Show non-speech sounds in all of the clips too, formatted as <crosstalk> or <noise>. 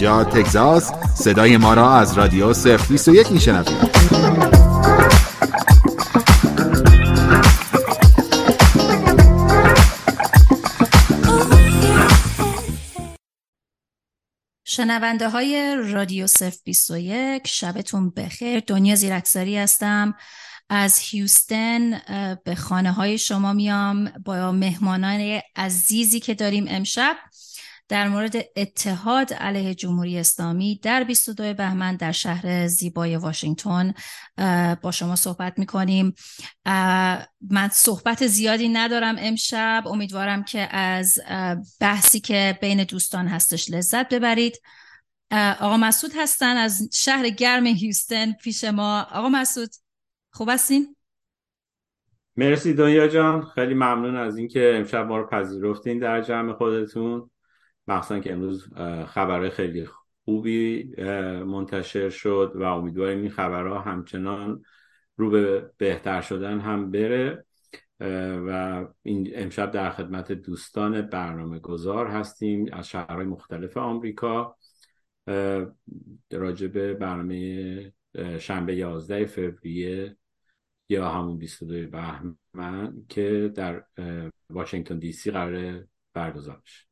اینجا تگزاس صدای ما را از رادیو 021 میشنوید. شنونده های رادیو صف 21 شبتون بخیر. دنیا زیرکساری هستم. از هیوستن به خانه های شما میام با مهمانان عزیزی که داریم امشب. در مورد اتحاد علیه جمهوری اسلامی در 22 بهمن در شهر زیبای واشنگتن با شما صحبت می‌کنیم. من صحبت زیادی ندارم امشب. امیدوارم که از بحثی که بین دوستان هستش لذت ببرید. آقا مسعود هستن از شهر گرم هیوستن پیش ما. آقا مسعود خوب هستین؟ مرسی دنیا جان. خیلی ممنون از اینکه امشب ما رو پذیرفتین در جمع خودتون. مخصوصا که امروز خبرهای خیلی خوبی منتشر شد و امیدواریم این خبرها همچنان رو به بهتر شدن هم بره. و این امشب در خدمت دوستان برنامه گذار هستیم از شهرهای مختلف آمریکا. راجع به برنامه شنبه 11 فوریه یا همون 22 بهمن که در واشنگتن دی سی قرار برگزار بشه.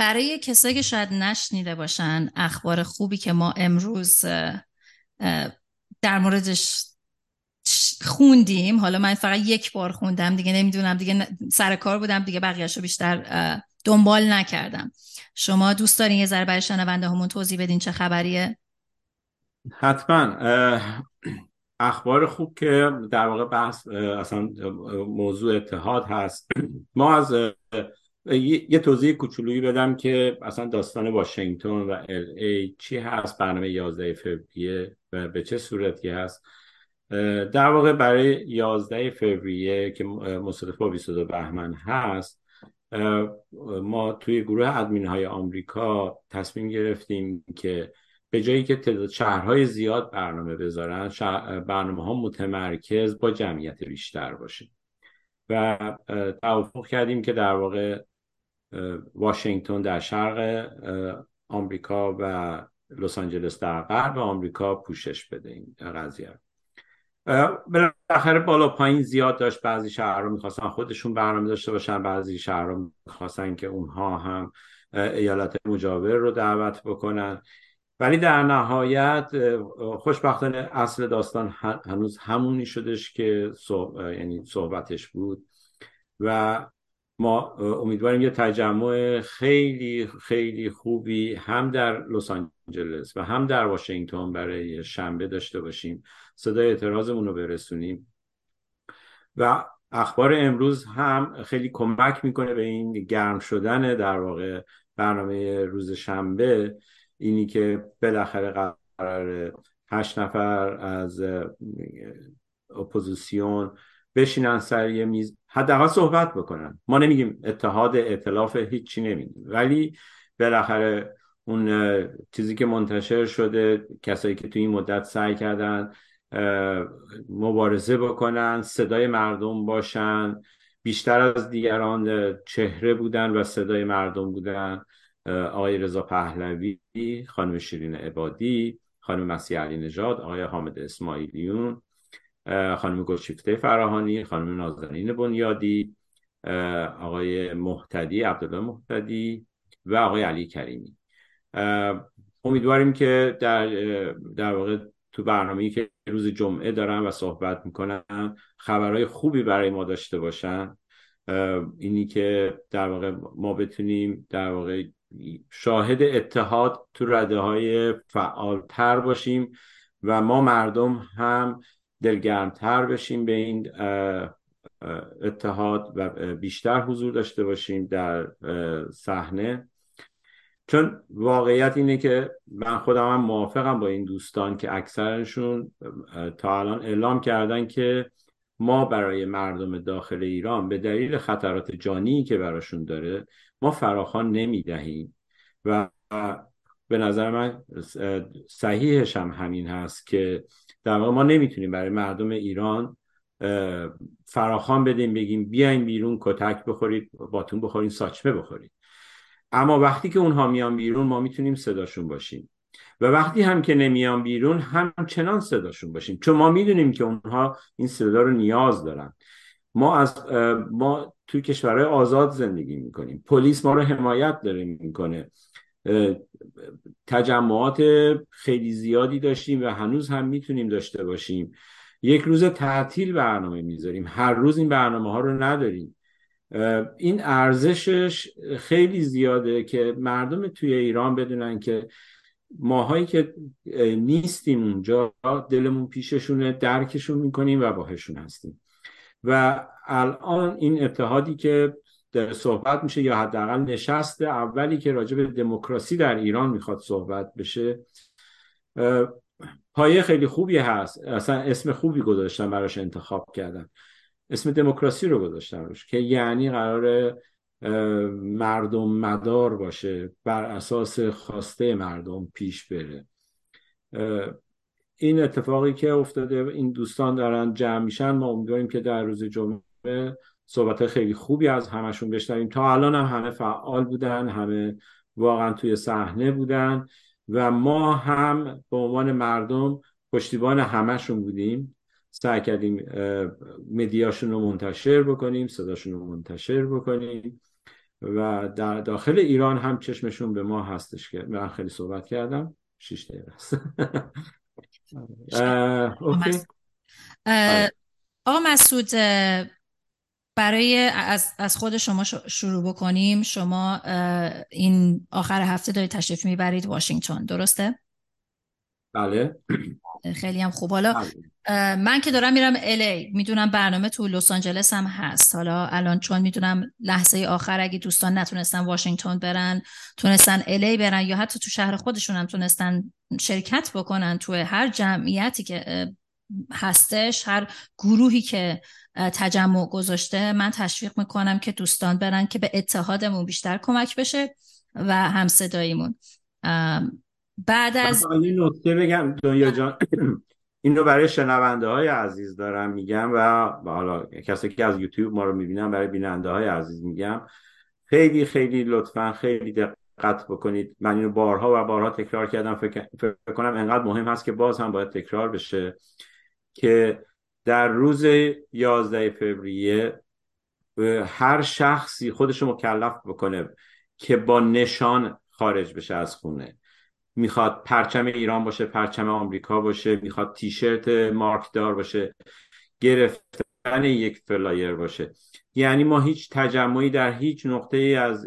برای کسایی که شاید نشنیده باشن اخبار خوبی که ما امروز در موردش خوندیم حالا من فقط یک بار خوندم دیگه نمی‌دونم دیگه سر کار بودم دیگه بقیهش رو بیشتر دنبال نکردم. شما دوست دارین یه ذره برای شنونده همون توضیح بدین چه خبریه؟ حتما اخبار خوب که در واقع بحث اصلا موضوع اتحاد هست. <clears throat> ما از یه توضیح کوچولویی بدم که اصلا داستان واشنگتن و ال ای چی هست؟ برنامه 11 فوریه و به چه صورتی هست؟ در واقع برای 11 فوریه که مصادف با 22 بهمن هست ما توی گروه ادمین های آمریکا تصمیم گرفتیم که به جایی که تعداد شهرهای زیاد برنامه بذارن برنامه ها متمرکز با جمعیت بیشتر باشه. و توافق کردیم که در واقع واشنگتن در شرق آمریکا و لس آنجلس در غرب آمریکا پوشش بده این قضیه بالاخره بالا پایین زیاد داشت. بعضی شهرها می‌خواستن خودشون برنامه داشته باشن بعضی شهرها می‌خواستن که اونها هم ایالت مجاور رو دعوت بکنن. ولی در نهایت خوشبختانه اصل داستان هنوز همونی شدش که یعنی صحبتش بود. و ما امیدواریم یه تجمع خیلی خیلی خوبی هم در لس آنجلس و هم در واشنگتن برای شنبه داشته باشیم. صدای اعتراضمون رو برسونیم. و اخبار امروز هم خیلی کمک می‌کنه به این گرم شدن در واقع برنامه روز شنبه. اینی که بالاخره قرار هشت نفر از اپوزیسیون بشینن سر یه میز حداقل صحبت بکنن. ما نمیگیم اتحاد ائتلاف هیچی نمیگیم. ولی بالاخره اون چیزی که منتشر شده کسایی که تو این مدت سعی کردن مبارزه بکنن صدای مردم باشن بیشتر از دیگران چهره بودن و صدای مردم بودن. آقای رضا پهلوی خانم شیرین عبادی خانم مسیح علی نژاد آقای حامد اسماعیلیون خانم گلشیفته فراهانی خانم نازنین بنیادی آقای محتدی عبدالله محتدی و آقای علی کریمی. امیدواریم که در در واقع تو برنامه‌ای که روز جمعه دارم و صحبت می‌کنم خبرهای خوبی برای ما داشته باشن. اینی که در واقع ما بتونیم در واقع شاهد اتحاد تو رده های فعالتر باشیم و ما مردم هم دلگرمتر بشیم به این اتحاد و بیشتر حضور داشته باشیم در صحنه. چون واقعیت اینه که من خودم هم موافقم با این دوستان که اکثرشون تا الان اعلام کردن که ما برای مردم داخل ایران به دلیل خطرات جانی که براشون داره ما فراخان نمی‌دهیم. و به نظر من صحیحش هم همین هست که در واقع ما نمی‌تونیم برای مردم ایران فراخان بدیم بگیم بیاین بیرون کتک بخورید باتون بخورید ساچمه بخورید. اما وقتی که اونها میان بیرون ما می‌تونیم صداشون باشیم. و وقتی هم که نمیان بیرون همچنان صداشون باشیم. چون ما می‌دونیم که اونها این صدا رو نیاز دارن. ما از ما توی کشورهای آزاد زندگی می‌کنیم. پلیس ما رو حمایت داره می‌کنه. تجمعات خیلی زیادی داشتیم و هنوز هم می‌تونیم داشته باشیم. یک روز تعطیل برنامه می‌ذاریم. هر روز این برنامه ها رو نداریم. این ارزشش خیلی زیاده که مردم توی ایران بدونن که ماهایی که نیستیم اونجا دلمون پیششونه درکشون می‌کنیم و باهشون هستیم. و الان این اتحادی که صحبت میشه یا حداقل نشست اولی که راجع به دموکراسی در ایران می‌خواد صحبت بشه. پایه خیلی خوبی هست. اصلا اسم خوبی گذاشتم براش انتخاب کردم اسم دموکراسی رو گذاشتم روش که یعنی قرار مردم مدار باشه. بر اساس خواسته مردم پیش بره. این اتفاقی که افتاده این دوستان دارن جمع میشن. ما امیدواریم که در روز جمعه صحبت خیلی خوبی از همشون بشنویم. تا الان هم همه فعال بودن همه واقعا توی صحنه بودن و ما هم به عنوان مردم پشتیبان همشون بودیم. سعی کردیم مدیاشون رو منتشر بکنیم صداشون رو منتشر بکنیم و در داخل ایران هم چشمشون به ما هستش که من خیلی صحبت کردم. شیش دقیقه است. <laughs> آقا مسعود برای از, از خود شما شروع بکنیم. شما این آخر هفته دارید تشریف می‌برید واشنگتن. درسته؟ بله. خیلی هم خوب. حالا بله. من که دارم میرم الی می‌دونم برنامه تو لس آنجلس هم هست. حالا الان چون می‌دونم لحظه آخر اگه دوستان نتونستن واشنگتن برن تونستن الی برن یا حتی تو شهر خودشون هم تونستن شرکت بکنن تو هر جمعیتی که هستش. هر گروهی که تجمع گذاشته من تشویق می‌کنم که دوستان برن که به اتحادمون بیشتر کمک بشه و هم صداییمون. بعد از این نکته بگم. دنیا جان <clears throat> این رو برای شنونده های عزیز دارم میگم و حالا کسی که از یوتیوب ما رو می‌بینن برای بیننده های عزیز میگم. خیلی خیلی لطفا خیلی دقت بکنید. من اینو بارها و بارها تکرار کردم. فکر, فکر کنم انقدر مهم هست که باز هم باید تکرار بشه. که در روز 11 فوریه هر شخصی خودش مکلف بکنه که با نشان خارج بشه از خونه. می‌خواد پرچم ایران باشه پرچم آمریکا باشه می‌خواد تیشرت مارک دار باشه گرفتن یک flyer باشه. یعنی ما هیچ تجمعی در هیچ نقطه ای از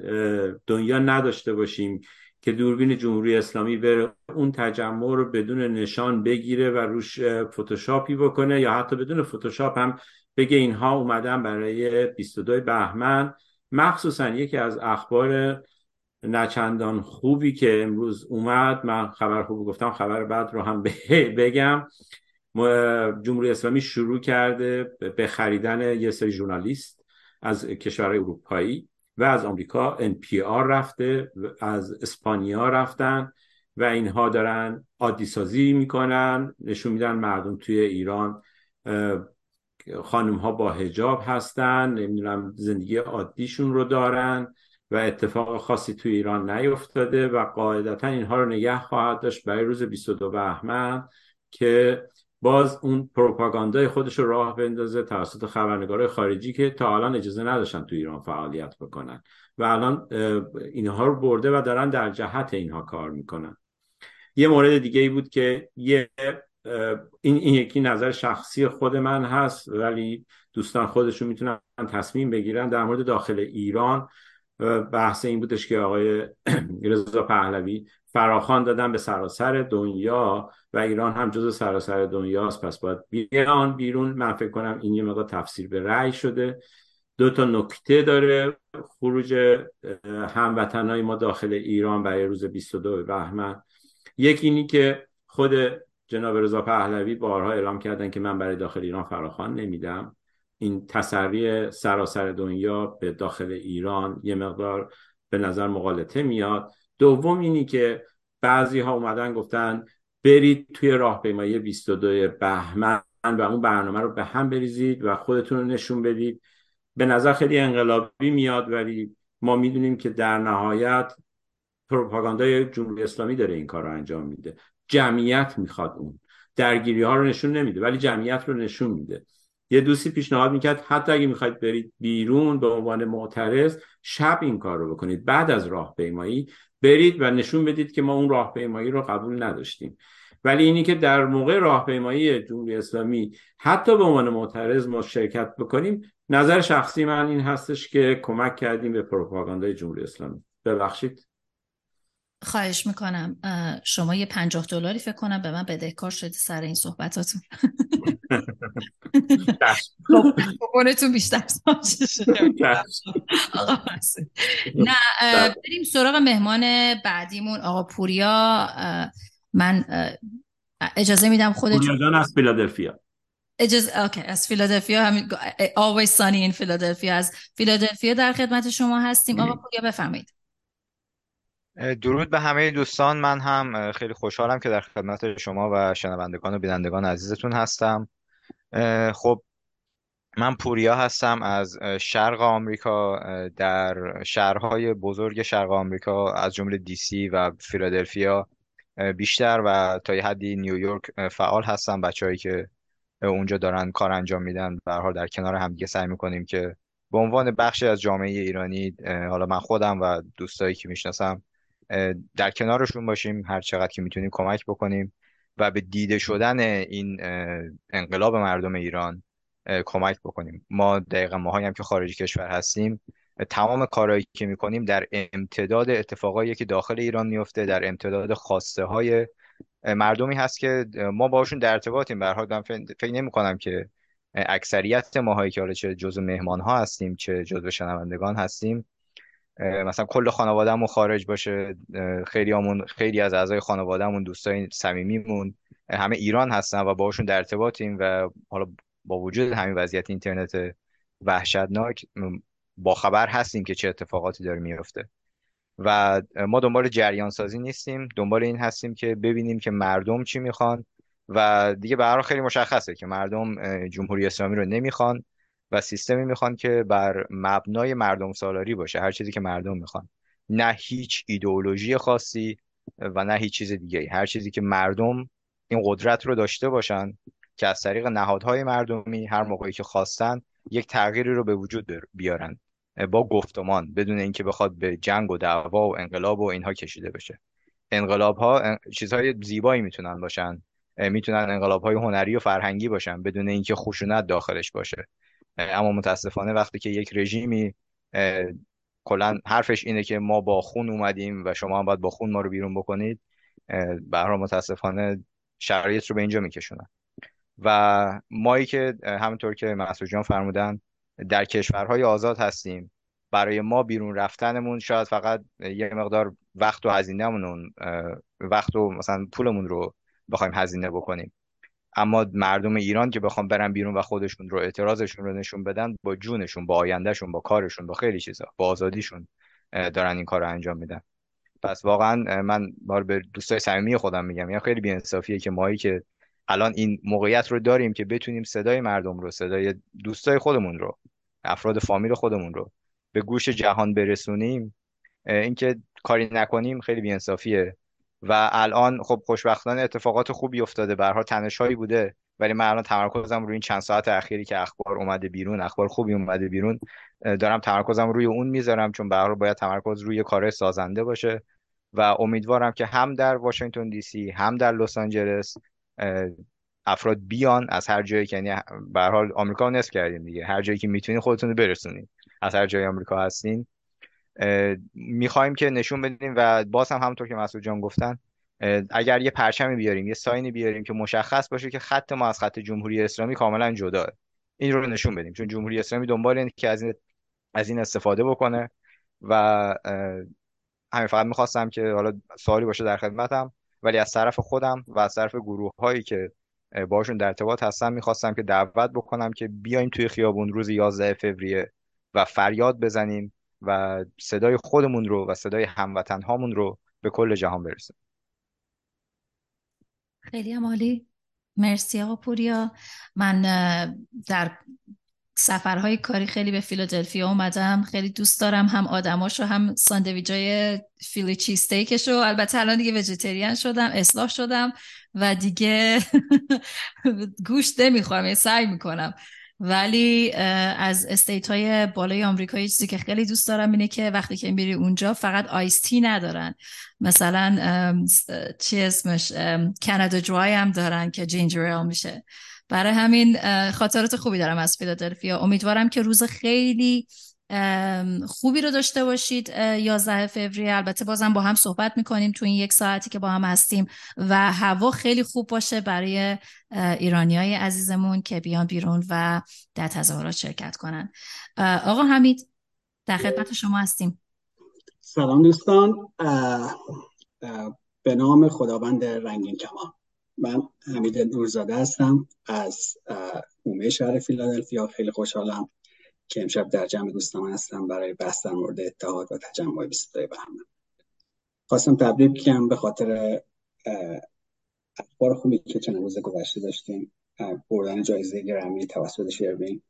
دنیا نداشته باشیم که دوربین جمهوری اسلامی بره اون تجمع رو بدون نشان بگیره و روش فتوشاپی بکنه یا حتی بدون فتوشاپ هم بگه اینها اومدن برای 22 بهمن. مخصوصا یکی از اخبار نچندان خوبی که امروز اومد من خبر خوب گفتم خبر بعد رو هم <laughs> بگم. جمهوری اسلامی شروع کرده به خریدن یه سری ژورنالیست از کشورهای اروپایی. و از آمریکا NPR رفته از اسپانیا رفتن و اینها دارن عادی سازی می‌کنن نشون میدن مردم توی ایران خانم ها با هجاب هستن نمی‌دونم زندگی عادیشون رو دارن و اتفاق خاصی توی ایران نیفتاده و قاعدتا اینها رو نگه خواهد داشت برای روز 22 بهمن که باز اون پروپاگاندای خودش رو راه بندازه توسط خبرنگارای خارجی که تا الان اجازه نداشتن تو ایران فعالیت بکنن. و الان اینها رو برده و دارن در جهت اینها کار می‌کنن. یه مورد دیگه ای بود که یه این, این یکی نظر شخصی خود من هست ولی دوستان خودشون می‌تونن تصمیم بگیرن در مورد داخل ایران بحث این بودش که آقای <clears throat> رضا پهلوی فراخان دادن به سراسر دنیا و ایران هم جز سراسر دنیاست. پس باید بیان بیرون. من فکر کنم این یه مقدار تفسیر به رأی شده. دو تا نکته داره. خروج هموطنهای ما داخل ایران برای روز 22 بهمن. یکی اینی که خود جناب رضا پهلوی بارها اعلام کردن که من برای داخل ایران فراخوان نمیدم. این تسری سراسر دنیا به داخل ایران یه مقدار به نظر مقالطه میاد. دوم اینی که بعضی ها اومدن گفتن برید توی راهپیمایی 22 بهمن و اون برنامه رو به هم بریزید و خودتون رو نشون بدید. به نظر خیلی انقلابی میاد ولی ما می‌دونیم که در نهایت پروپاگاندای جمهوری اسلامی داره این کار رو انجام میده. جمعیت می‌خواد اون درگیری ها رو نشون نمیده ولی جمعیت رو نشون میده. یه دوستی پیشنهاد می‌کرد حتی اگه می‌خواید برید بیرون به عنوان معترض شب این کار رو بکنید. بعد از راهپیمایی برید و نشون بدید که ما اون راهپیمایی رو قبول نداشتیم. ولی اینی که در موقع راهپیمایی جمهوری اسلامی حتی به عنوان معترض ما شرکت بکنیم نظر شخصی من این هستش که کمک کردیم به پروپاگاندای جمهوری اسلامی. ببخشید. خواهش می‌کنم شما یه پنجاه دلاری فکر کنم به من بدهکار شدی سر این صحبتاتون. خب بیشتر <laughs> نه بریم سراغ مهمان بعدیمون آقا پوریا. من اجازه میدم خودتون پوریا از فیلادلفیا. اجازه okay از فیلادلفیا همین always sunny in Philadelphia از فیلادلفیا در خدمت شما هستیم. آقا پوریا بفرمایید. درود به همه دوستان. من هم خیلی خوشحالم که در خدمت شما و شنوندگان و بینندگان عزیزتون هستم. خب من پوریا هستم از شرق آمریکا. در شهرهای بزرگ شرق آمریکا از جمله دیسی و فیلادلفیا بیشتر و تا یه حدی نیویورک فعال هستم. بچههایی که اونجا دارن کار انجام میدن. به حال در کنار همدیگه سعی می‌کنیم که به عنوان بخشی از جامعه ایرانی حالا من خودم و دوستایی که می‌شناسم در کنارشون باشیم هر چقدر که می‌تونیم کمک بکنیم و به دیده شدن این انقلاب مردم ایران کمک بکنیم. ما دقیقا ماهایی هم که خارجی کشور هستیم تمام کارهایی که می‌کنیم در امتداد اتفاقایی که داخل ایران میفته در امتداد خواسته های مردمی هست که ما باشون در ارتباطیم. به حال فکر نمی کنم که اکثریت ماهایی که حالا چه جزء مهمان ها هستیم چه جزء شنوندگان هستیم مثلا کل خانوادهمون خارج باشه خیلی همون خیلی از اعضای خانوادهمون دوستای صمیمیمون همه ایران هستن و باشون در ارتباطیم و حالا با وجود همین وضعیت اینترنت وحشتناک با خبر هستیم که چه اتفاقاتی داره میفته و ما دنبال جریان سازی نیستیم. دنبال این هستیم که ببینیم که مردم چی می‌خوان. و دیگه به خیلی مشخصه که مردم جمهوری اسلامی رو نمی‌خوان. و سیستمی می‌خوان که بر مبنای مردم سالاری باشه هر چیزی که مردم می‌خوان. نه هیچ ایدئولوژی خاصی و نه هیچ چیز دیگه هر چیزی که مردم این قدرت رو داشته باشن که از طریق نهادهای مردمی هر موقعی که خواستن یک تغییری رو به وجود بیارن. با گفتمان بدون اینکه بخواد به جنگ و دعوا و انقلاب و اینها کشیده بشه. انقلاب ها چیزهای زیبایی می‌تونن باشن. می‌تونن انقلاب های هنری و فرهنگی باشن بدون اینکه خشونت داخلش باشه. اما متاسفانه وقتی که یک رژیمی کلا حرفش اینه که ما با خون اومدیم و شما هم باید با خون ما رو بیرون بکنید به متاسفانه شرایط رو به اینجا میکشونن. و مایی که همونطور که مسعود جان فرمودن در کشورهای آزاد هستیم. برای ما بیرون رفتنمون شاید فقط یه مقدار وقت و هزینهمون وقت و مثلا پولمون رو بخوایم هزینه بکنیم. اما مردم ایران که بخوام برن بیرون و خودشون رو اعتراضشون رو نشون بدن با جونشون با آیندهشون با کارشون با خیلی چیزا با آزادیشون دارن این کار رو انجام میدن. پس واقعا من بار به دوستای صمیمی خودم میگم یا خیلی بی‌انصافیه که مایی که الان این موقعیت رو داریم که بتونیم صدای مردم رو صدای دوستای خودمون رو افراد فامیل خودمون رو به گوش جهان برسونیم اینکه کاری نکنیم خیلی بی‌انصافیه. و الان خب خوشبختانه اتفاقات خوبی افتاده. برها تنشهایی بوده ولی من الان تمرکزم روی این چند ساعت اخیری که اخبار اومده بیرون اخبار خوبی اومده بیرون دارم تمرکزم روی اون می‌ذارم چون به باید تمرکز روی کار سازنده باشه. و امیدوارم که هم در واشنگتن دی سی هم در لس آنجلس افراد بیان از هر جایی که یعنی به حال آمریکا نصف کردیم دیگه. هر جایی که می‌تونین خودتون رو برسونید از هر جای آمریکا هستین می‌خوایم که نشون بدیم و باز هم همونطور که مسعود جان گفتن اگر یه پرچمی بیاریم یه ساینی بیاریم که مشخص باشه که خط ما از خط جمهوری اسلامی کاملا جدا این رو نشون بدیم. چون جمهوری اسلامی دنبال اینه که از این از این استفاده بکنه و همین فقط می‌خواستم که حالا سوالی باشه در خدمتم ولی از طرف خودم و از طرف گروه هایی که باشون در ارتباط هستم می‌خواستم که دعوت بکنم که بیایم توی خیابون روز 11 فوریه و فریاد بزنیم و صدای خودمون رو و صدای هموطن هامون رو به کل جهان برسونیم. خیلی عالی. مرسی آقا پوریا. من در سفرهای کاری خیلی به فیلادلفیا اومدم. خیلی دوست دارم هم آدماش و هم ساندویجای فیلی چیز رو البته الان دیگه وجیتریان شدم اصلاح شدم و دیگه <laughs> گوشت نمی‌خورم یعنی سعی می‌کنم. ولی از استیت های بالای آمریکا چیزی که خیلی دوست دارم اینه که وقتی که میری اونجا فقط آیس تی ندارن. مثلا چی اسمش؟ کانادا درای هم دارن که جینجر میشه. برای همین خاطرات خوبی دارم از فیلادلفیا. امیدوارم که روز خیلی خوبی رو داشته باشید 11 فوریه. البته بازم با هم صحبت می‌کنیم تو این یک ساعتی که با هم هستیم و هوا خیلی خوب باشه برای ایرانی های عزیزمون که بیان بیرون و در تظاهرات شرکت کنن. آقا حمید در خدمت شما هستیم. سلام دوستان. به نام خداوند رنگین کمان من حمید نورزاده هستم از حومه شهر فیلادلفیا. خیلی خوشحالم که امشب در جمع دوستان هستم برای بحث در مورد اتحاد و تجمع 22 بهمن خواستم تبریک بگم به خاطر اخبار خوبی که چند روز گذشته داشتیم. بردن جایزه گرمی توسط شروین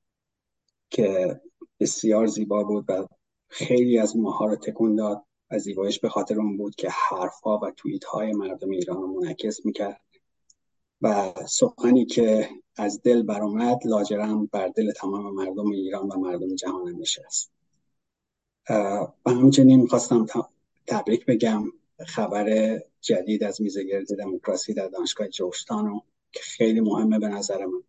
که بسیار زیبا بود و خیلی از ماها رو تکون داد و زیبایش به خاطر اون بود که حرفها و توییت های مردم ایران رو منعکس می‌کرد. و سخنی که از دل برآمد لاجرم بر دل تمام مردم ایران و مردم جهان نشست. و همچنین می‌خواستم تبریک بگم خبر جدید از میزه گرد دموکراسی در دانشگاه جوشتان رو که خیلی مهمه به نظر من.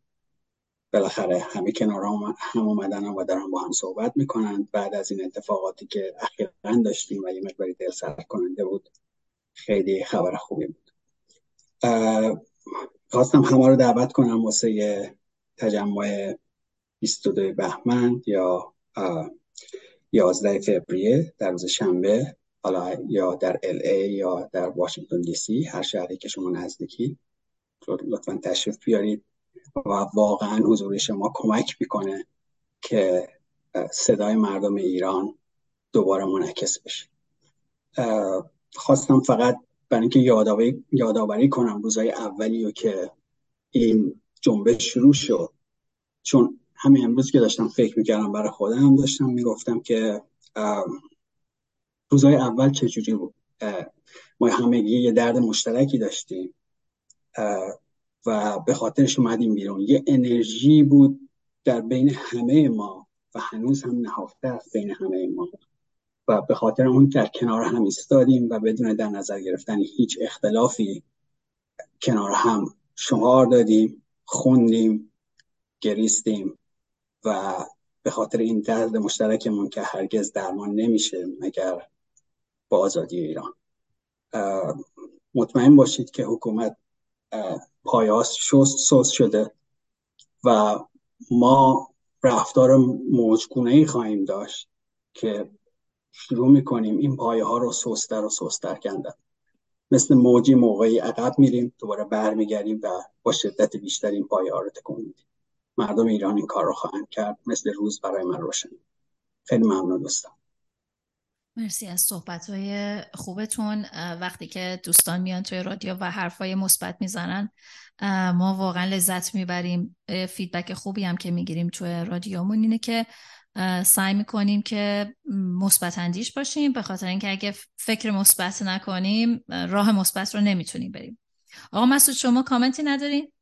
بالاخره همه کنار هم اومدن و دارن با هم صحبت می‌کنند بعد از این اتفاقاتی که اخیرا داشتیم و یه مقداری دل سرد کننده بود خیلی خبر خوبی بود. خواستم همه رو دعوت کنم واسه تجمع 22 بهمن یا 11 فوریه در روز شنبه حالا یا در ال یا در واشنگتن دی سی هر شهری که شما نزدیکی. لطفا تشریف بیارید و واقعا حضور شما کمک می‌کنه که صدای مردم ایران دوباره منعکس بشه. خواستم فقط برای اینکه یادآوری یادآوری کنم روزهای اولی و که این جنبش شروع شد. چون همین امروز که داشتم فکر می‌کردم برای خودم داشتم می‌گفتم که روزهای اول چجوری بود؟ ما همگی یه درد مشترکی داشتیم. و به خاطرش اومدیم بیرون. یه انرژی بود در بین همه ما و هنوز هم نهفته است بین همه ما. و به خاطر اون در کنار هم ایستادیم و بدون در نظر گرفتن هیچ اختلافی کنار هم شمار دادیم خوندیم گریستیم و به خاطر این درد مشترکمون که هرگز درمان نمیشه مگر با آزادی ایران. مطمئن باشید که حکومت پایاس سوس شده و ما رفتار موجگونه ای خواهیم داشت که شروع می‌کنیم. این پایه ها رو سوستر و سوستر کندن. مثل موجی موقعی عقب میریم دوباره برمیگردیم و با شدت بیشتر این پایه ها رو تکون میدیم. مردم ایران این کار رو خواهند کرد. مثل روز برای من روشن. خیلی ممنون دوستم مرسی از صحبت های خوبتون وقتی که دوستان میان توی رادیو و حرفای مثبت می‌زنن ما واقعا لذت می‌بریم. فیدبک خوبی هم که می‌گیریم توی رادیومون اینه که سعی می‌کنیم که مثبت اندیش باشیم به خاطر اینکه اگه فکر مثبت نکنیم راه مثبت رو نمی‌تونیم بریم. آقا مسعود شما کامنتی ندارین؟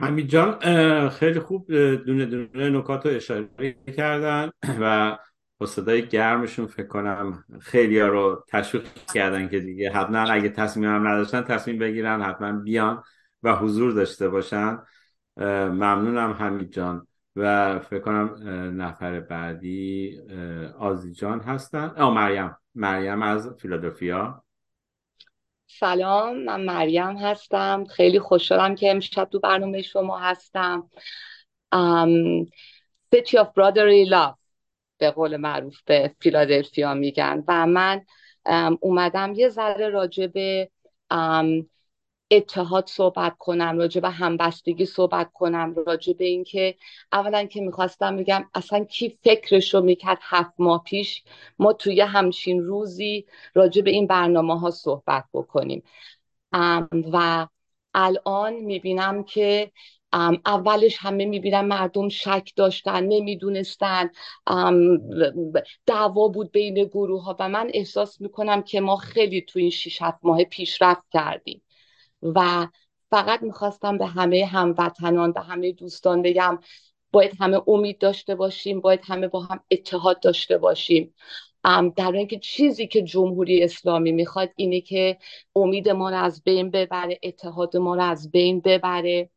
حمید جان خیلی خوب دونه دونه نکات رو اشاره کردن و با صدای گرمشون فکر کنم خیلی ها رو تشویق کردن که دیگه حتما اگه تصمیم هم نداشتن تصمیم بگیرن حتما بیان و حضور داشته باشن. ممنونم حمید جان. و فکر کنم نفر بعدی آزی جان هستن. آ مریم. مریم از فیلادلفیا. سلام من مریم هستم. خیلی خوشحالم که امشب تو برنامه شما هستم. um, City of Brotherly Love به قول معروف به فیلادلفیا میگن. و من اومدم یه ذره راجع به اتحاد صحبت کنم راجع به همبستگی صحبت کنم راجع به اینکه اولا که می‌خواستم بگم اصلا کی فکرش رو می‌کرد هفت ماه پیش ما توی همچین روزی راجع به این برنامه ها صحبت بکنیم. و الان می‌بینم که اولش همه می‌بینن مردم شک داشتن نمی‌دونستن دعوا بود بین گروه ها و من احساس می‌کنم که ما خیلی تو این 6 7 ماه پیشرفت کردیم. و فقط می‌خواستم به همه هموطنان به همه دوستان بگم باید همه امید داشته باشیم باید همه با هم اتحاد داشته باشیم. در اینکه چیزی که جمهوری اسلامی می‌خواد اینه که امید ما رو از بین ببره اتحاد ما رو از بین ببره.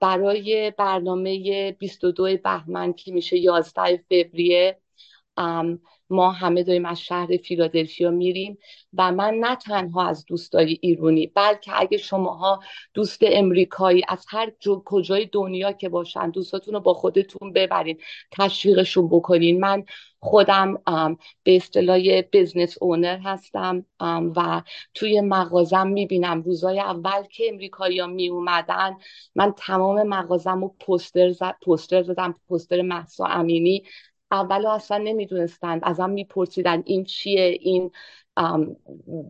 برای برنامه 22 بهمن که میشه 11 فوریه ما همه داریم از شهر فیلادلفیا میریم و من نه تنها از دوستای ایرانی بلکه اگه شماها دوست امریکایی از هر جو کجای دنیا که باشن دوستاتون رو با خودتون ببرین تشویقشون بکنین. من خودم به اصطلاح بزنس اونر هستم و توی مغازم می‌بینم روزای اول که امریکایی ها می من تمام مغازم رو پوستر, پوستر زدم پوستر محسا امینی. اولو اصلا نمی‌دونستند. ازم میپرسیدن این چیه این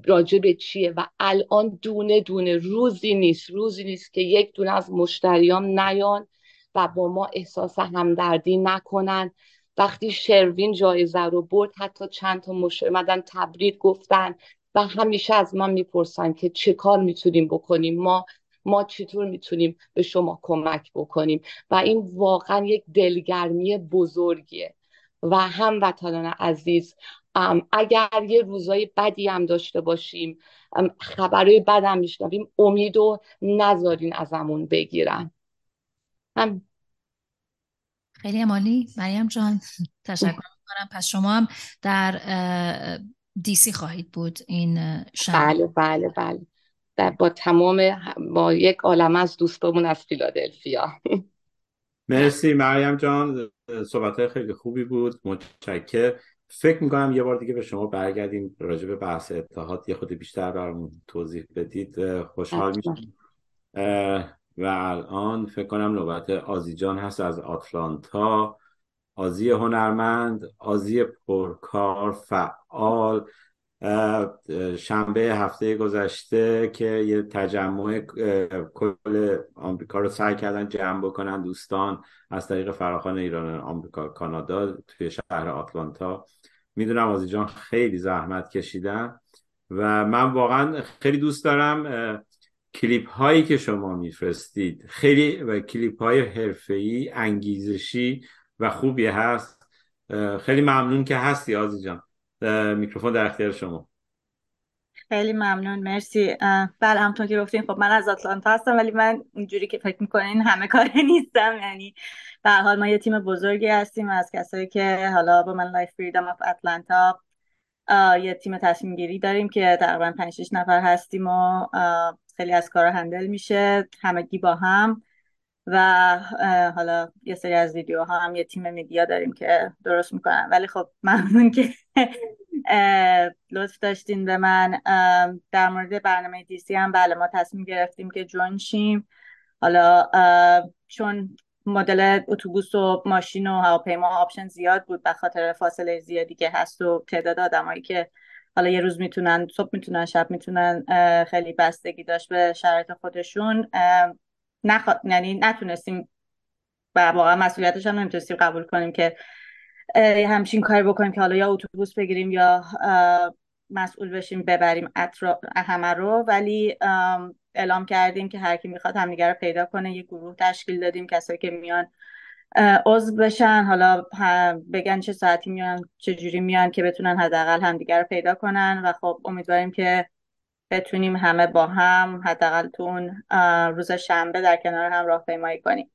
راجب چیه و الان دونه دونه روزی نیست روزی نیست که یک دونه از مشتریام نیان و با ما احساس همدردی نکنن. وقتی شروین جایزه رو برد حتی چند تا مشتری مدن تبریک گفتن و همیشه از من می‌پرسن که چه کار می‌تونیم بکنیم ما ما چطور می‌تونیم به شما کمک بکنیم؟ و این واقعا یک دلگرمی بزرگیه. و هموطنان عزیز اگر یه روزای بدی هم داشته باشیم خبرهای بد هم میشنویم امید و نذارین ازمون بگیرن. هم. خیلی مالی مریم جان تشکر می‌کنم. پس شما هم در دیسی خواهید بود این شب. بله بله بله. با تمام با یک عالم از دوستمون از فیلادلفیا. مرسی مریم جان. صحبت خیلی خوبی بود. متشکر فکر می‌کنم یه بار دیگه به شما برگردیم راجع به بحث اتحاد. یه خود بیشتر برامون توضیح بدید. خوشحال میشم. و الان فکر کنم نوبت آزی جان هست از آتلانتا. آزی هنرمند آزی پرکار فعال. شنبه هفته گذشته که یه تجمع کل آمریکا رو سعی کردن جمع بکنن دوستان از طریق فراخان ایران آمریکا کانادا توی شهر آتلانتا. می‌دونم آزی جان خیلی زحمت کشیدن و من واقعا خیلی دوست دارم کلیپ هایی که شما میفرستید. خیلی و کلیپ های حرفه‌ای انگیزشی و خوبی هست. خیلی ممنون که هستی آزی جان. میکروفون در اختیار شما. خیلی ممنون مرسی. بله همطور که گفتین خب من از آتلانتا هستم ولی من اینجوری که فکر می‌کنین همه کاره <laughs> نیستم. یعنی به حال ما یه تیم بزرگی هستیم از کسایی که حالا با Woman Life Freedom of Atlanta یه تیم تصمیم گیری داریم که تقریبا 5 6 نفر هستیم و خیلی از کارا handle میشه. همگی با هم. و حالا یه سری از ویدیوها هم یه تیم media داریم که درست می‌کنن. ولی خب ممنون که لطف داشتین به من. در مورد برنامه دیسی هم بله ما تصمیم گرفتیم که join شیم. حالا چون مدل اتوبوس و ماشین و هواپیما option زیاد بود به خاطر فاصله زیادی که هست و تعداد آدمایی که حالا یه روز می‌تونن صبح می‌تونن شب می‌تونن خیلی بستگی داشت به شرایط خودشون نخ... یعنی نتونستیم و واقعا مسئولیتش هم نمی‌تونستیم قبول کنیم که همچین کاری بکنیم که حالا یا اتوبوس بگیریم یا مسئول بشیم ببریم اطرا... همه رو. ولی اعلام کردیم که هر کی می‌خواد همدیگه رو پیدا کنه. یه گروه تشکیل دادیم کسایی که میان عضو بشن. حالا بگن چه ساعتی میان چه جوری میان که بتونن حداقل همدیگه رو پیدا کنن. و خب امیدواریم که بتونیم همه با هم حداقل تو اون روز شنبه در کنار هم راهپیمایی کنیم.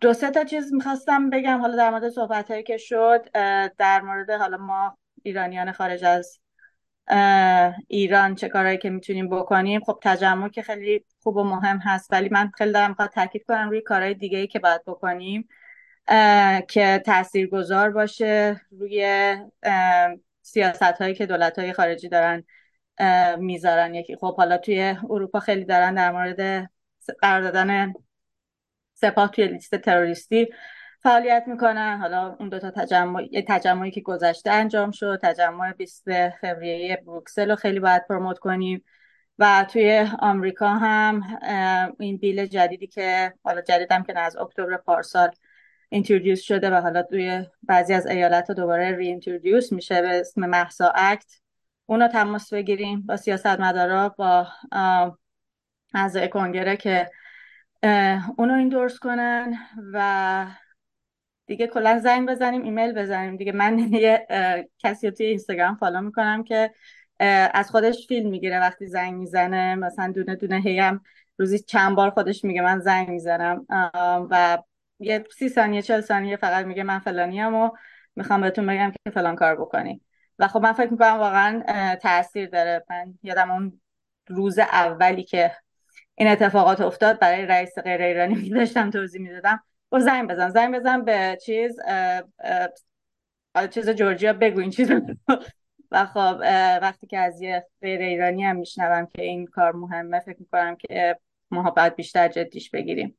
دو سه تا چیز می‌خواستم بگم. حالا در مورد صحبت هایی که شد در مورد حالا ما ایرانیان خارج از ایران چه کارهایی که می‌تونیم بکنیم. خب تجمع که خیلی خوب و مهم هست ولی من خیلی دارم می‌خواد تاکید کنم روی کارهای دیگه ای که باید بکنیم که تاثیرگذار باشه روی سیاست هایی که دولت های خارجی دارن می‌ذارن یکی. خب حالا توی اروپا خیلی دارن در مورد قرار دادن سپاه توی لیست تروریستی فعالیت می‌کنن. حالا اون دوتا تجمع تجمعی که گذشته انجام شد تجمع 20 فوریه بروکسل رو خیلی باید پروموت کنیم. و توی آمریکا هم این بیل جدیدی که حالا جدیدم که از اکتبر پارسال اینترودیوس شده و حالا توی بعضی از ایالت دوباره ری میشه به اسم محسا اکت. اونا تماس بگیریم با سیاست مدارا با اعضای کنگره که اونو این درست کنن و دیگه کلا زنگ بزنیم ایمیل بزنیم. دیگه من <laughs> یه کسی توی اینستاگرام follow می‌کنم که از خودش فیلم می‌گیره وقتی زنگ می‌زنه. مثلا دونه دونه هیم روزی چند بار خودش میگه من زنگ می‌زنم. و یه سی ثانیه چل ثانیه فقط میگه من فلانی و می‌خوام بهتون بگم که فلان کار بکنی. و خب من فکر می‌کنم واقعا تاثیر داره. من یادم اون روز اولی که این اتفاقات افتاد برای رئیس غیر ایرانی <laughs> داشتم توضیح می‌دادم. و زنگ بزن زنگ بزن به چیز چیز جورجیا بگو این چیز <laughs> و خب وقتی که از یه غیر ایرانی هم میشنوم که این کار مهمه فکر می‌کنم که باید بیشتر جدیش بگیریم.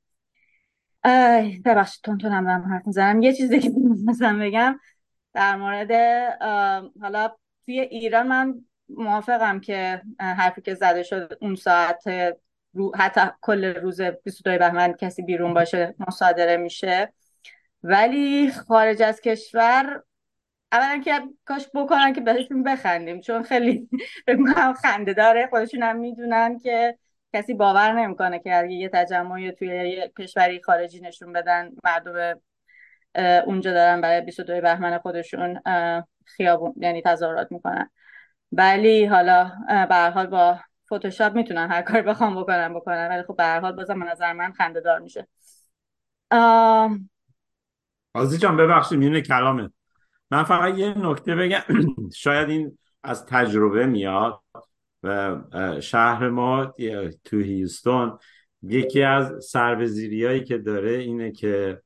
ببخشید تون تونم دارم حرف می‌زنم. یه چیزی که مثلا بگم. در مورد حالا توی ایران من موافقم که حرفی که زده شد اون ساعت رو حتی کل روز 22 بهمن کسی بیرون باشه مصادره میشه. ولی خارج از کشور اولا که کاش بکنن که بهشون بخندیم چون خیلی <laughs> فکر خنده داره. خودشون هم می‌دونن که کسی باور نمی‌کنه که اگه یه تجمعی توی یه کشوری خارجی نشون بدن مردم اونجا دارن برای 22 بهمن خودشون خیابون یعنی تظاهرات می‌کنن. ولی حالا به حال با فتوشاپ می‌تونن هر کار بخوام بکنن بکنن. ولی خب به هر حال بازم نظر من خنده دار میشه آزی جان ببخشید میونه کلامه. من فقط یه نکته بگم. <clears throat> شاید این از تجربه میاد و شهر ما تو هیوستون یکی از سربزیری هایی که داره اینه که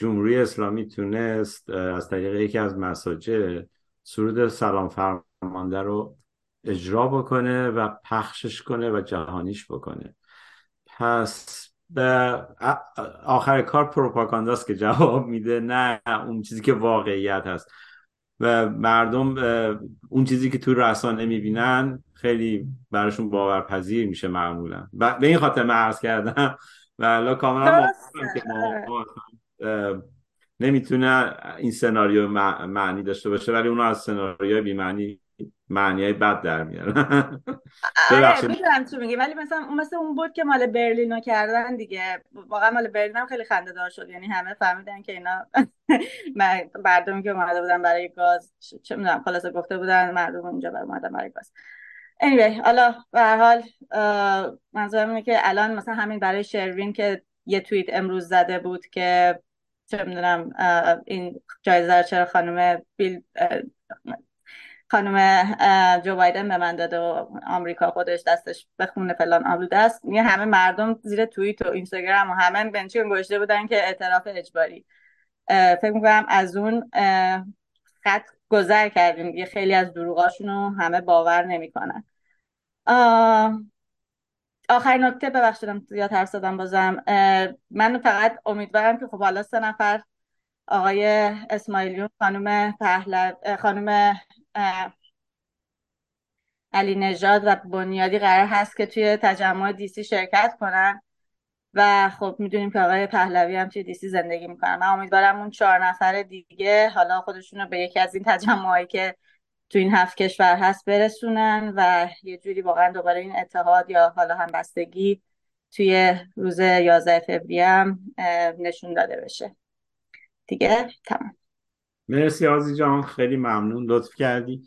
جمهوری اسلامی تونست از طریق یکی از مساجد سرود سلام فرمانده رو اجرا بکنه و پخشش کنه و جهانیش بکنه. پس به آخر کار پروپاگانداست که جواب میده نه اون چیزی که واقعیت هست. و مردم اون چیزی که تو رسانه می‌بینن خیلی براشون باورپذیر میشه معمولا. به این خاطر من عرض کردم. و الان کاملا که ما نمی‌تونه این سناریو معنی داشته باشه ولی اونو از سناریو بی معنی معنی های بد در میارن. <laughs> آره می‌دونم چی میگی ولی مثلا مثل اون بود که مال برلینو کردن دیگه. واقعا مال برلین هم خیلی خنده دار شد یعنی همه فهمیدن که اینا <laughs> مردمی که اومده بودن برای گاز چه می‌دونم خلاصه گفته بودن مردم اونجا برای اومدن برای گاز. Anyway حالا به هر حال منظورم اینه که الان مثلا همین برای شروین که یه توییت امروز زده بود که چه می‌دونم این جایزه چرا خانم بیل خانم جو بایدن به من داده و آمریکا خودش دستش بخونه فلان آلوده است. یه همه مردم زیر توییت و اینستاگرام و همه بنچین گوشته بودن که اعتراف اجباری. فکر می‌کنم از اون خط گذر کردیم. یه خیلی از دروغاشون رو همه باور نمی‌کنن. آخر نکته ببخشیدم زیاد حرف بازم. من فقط امیدوارم که خب حالا سه نفر آقای اسماعیلیون خانم پهلو خانم علی نژاد و بنیادی قرار هست که توی تجمع دیسی شرکت کنن. و خب می‌دونیم که آقای پهلوی هم توی دیسی زندگی می‌کنن. من امیدوارم اون چهار نفر دیگه حالا خودشون رو به یکی از این تجمعهایی که تو این هفت کشور هست برسونن و یه جوری واقعا دوباره این اتحاد یا حالا همبستگی توی روز 11 فوریه هم نشون داده بشه. دیگه؟ تمام. مرسی آزی جان خیلی ممنون لطف کردی.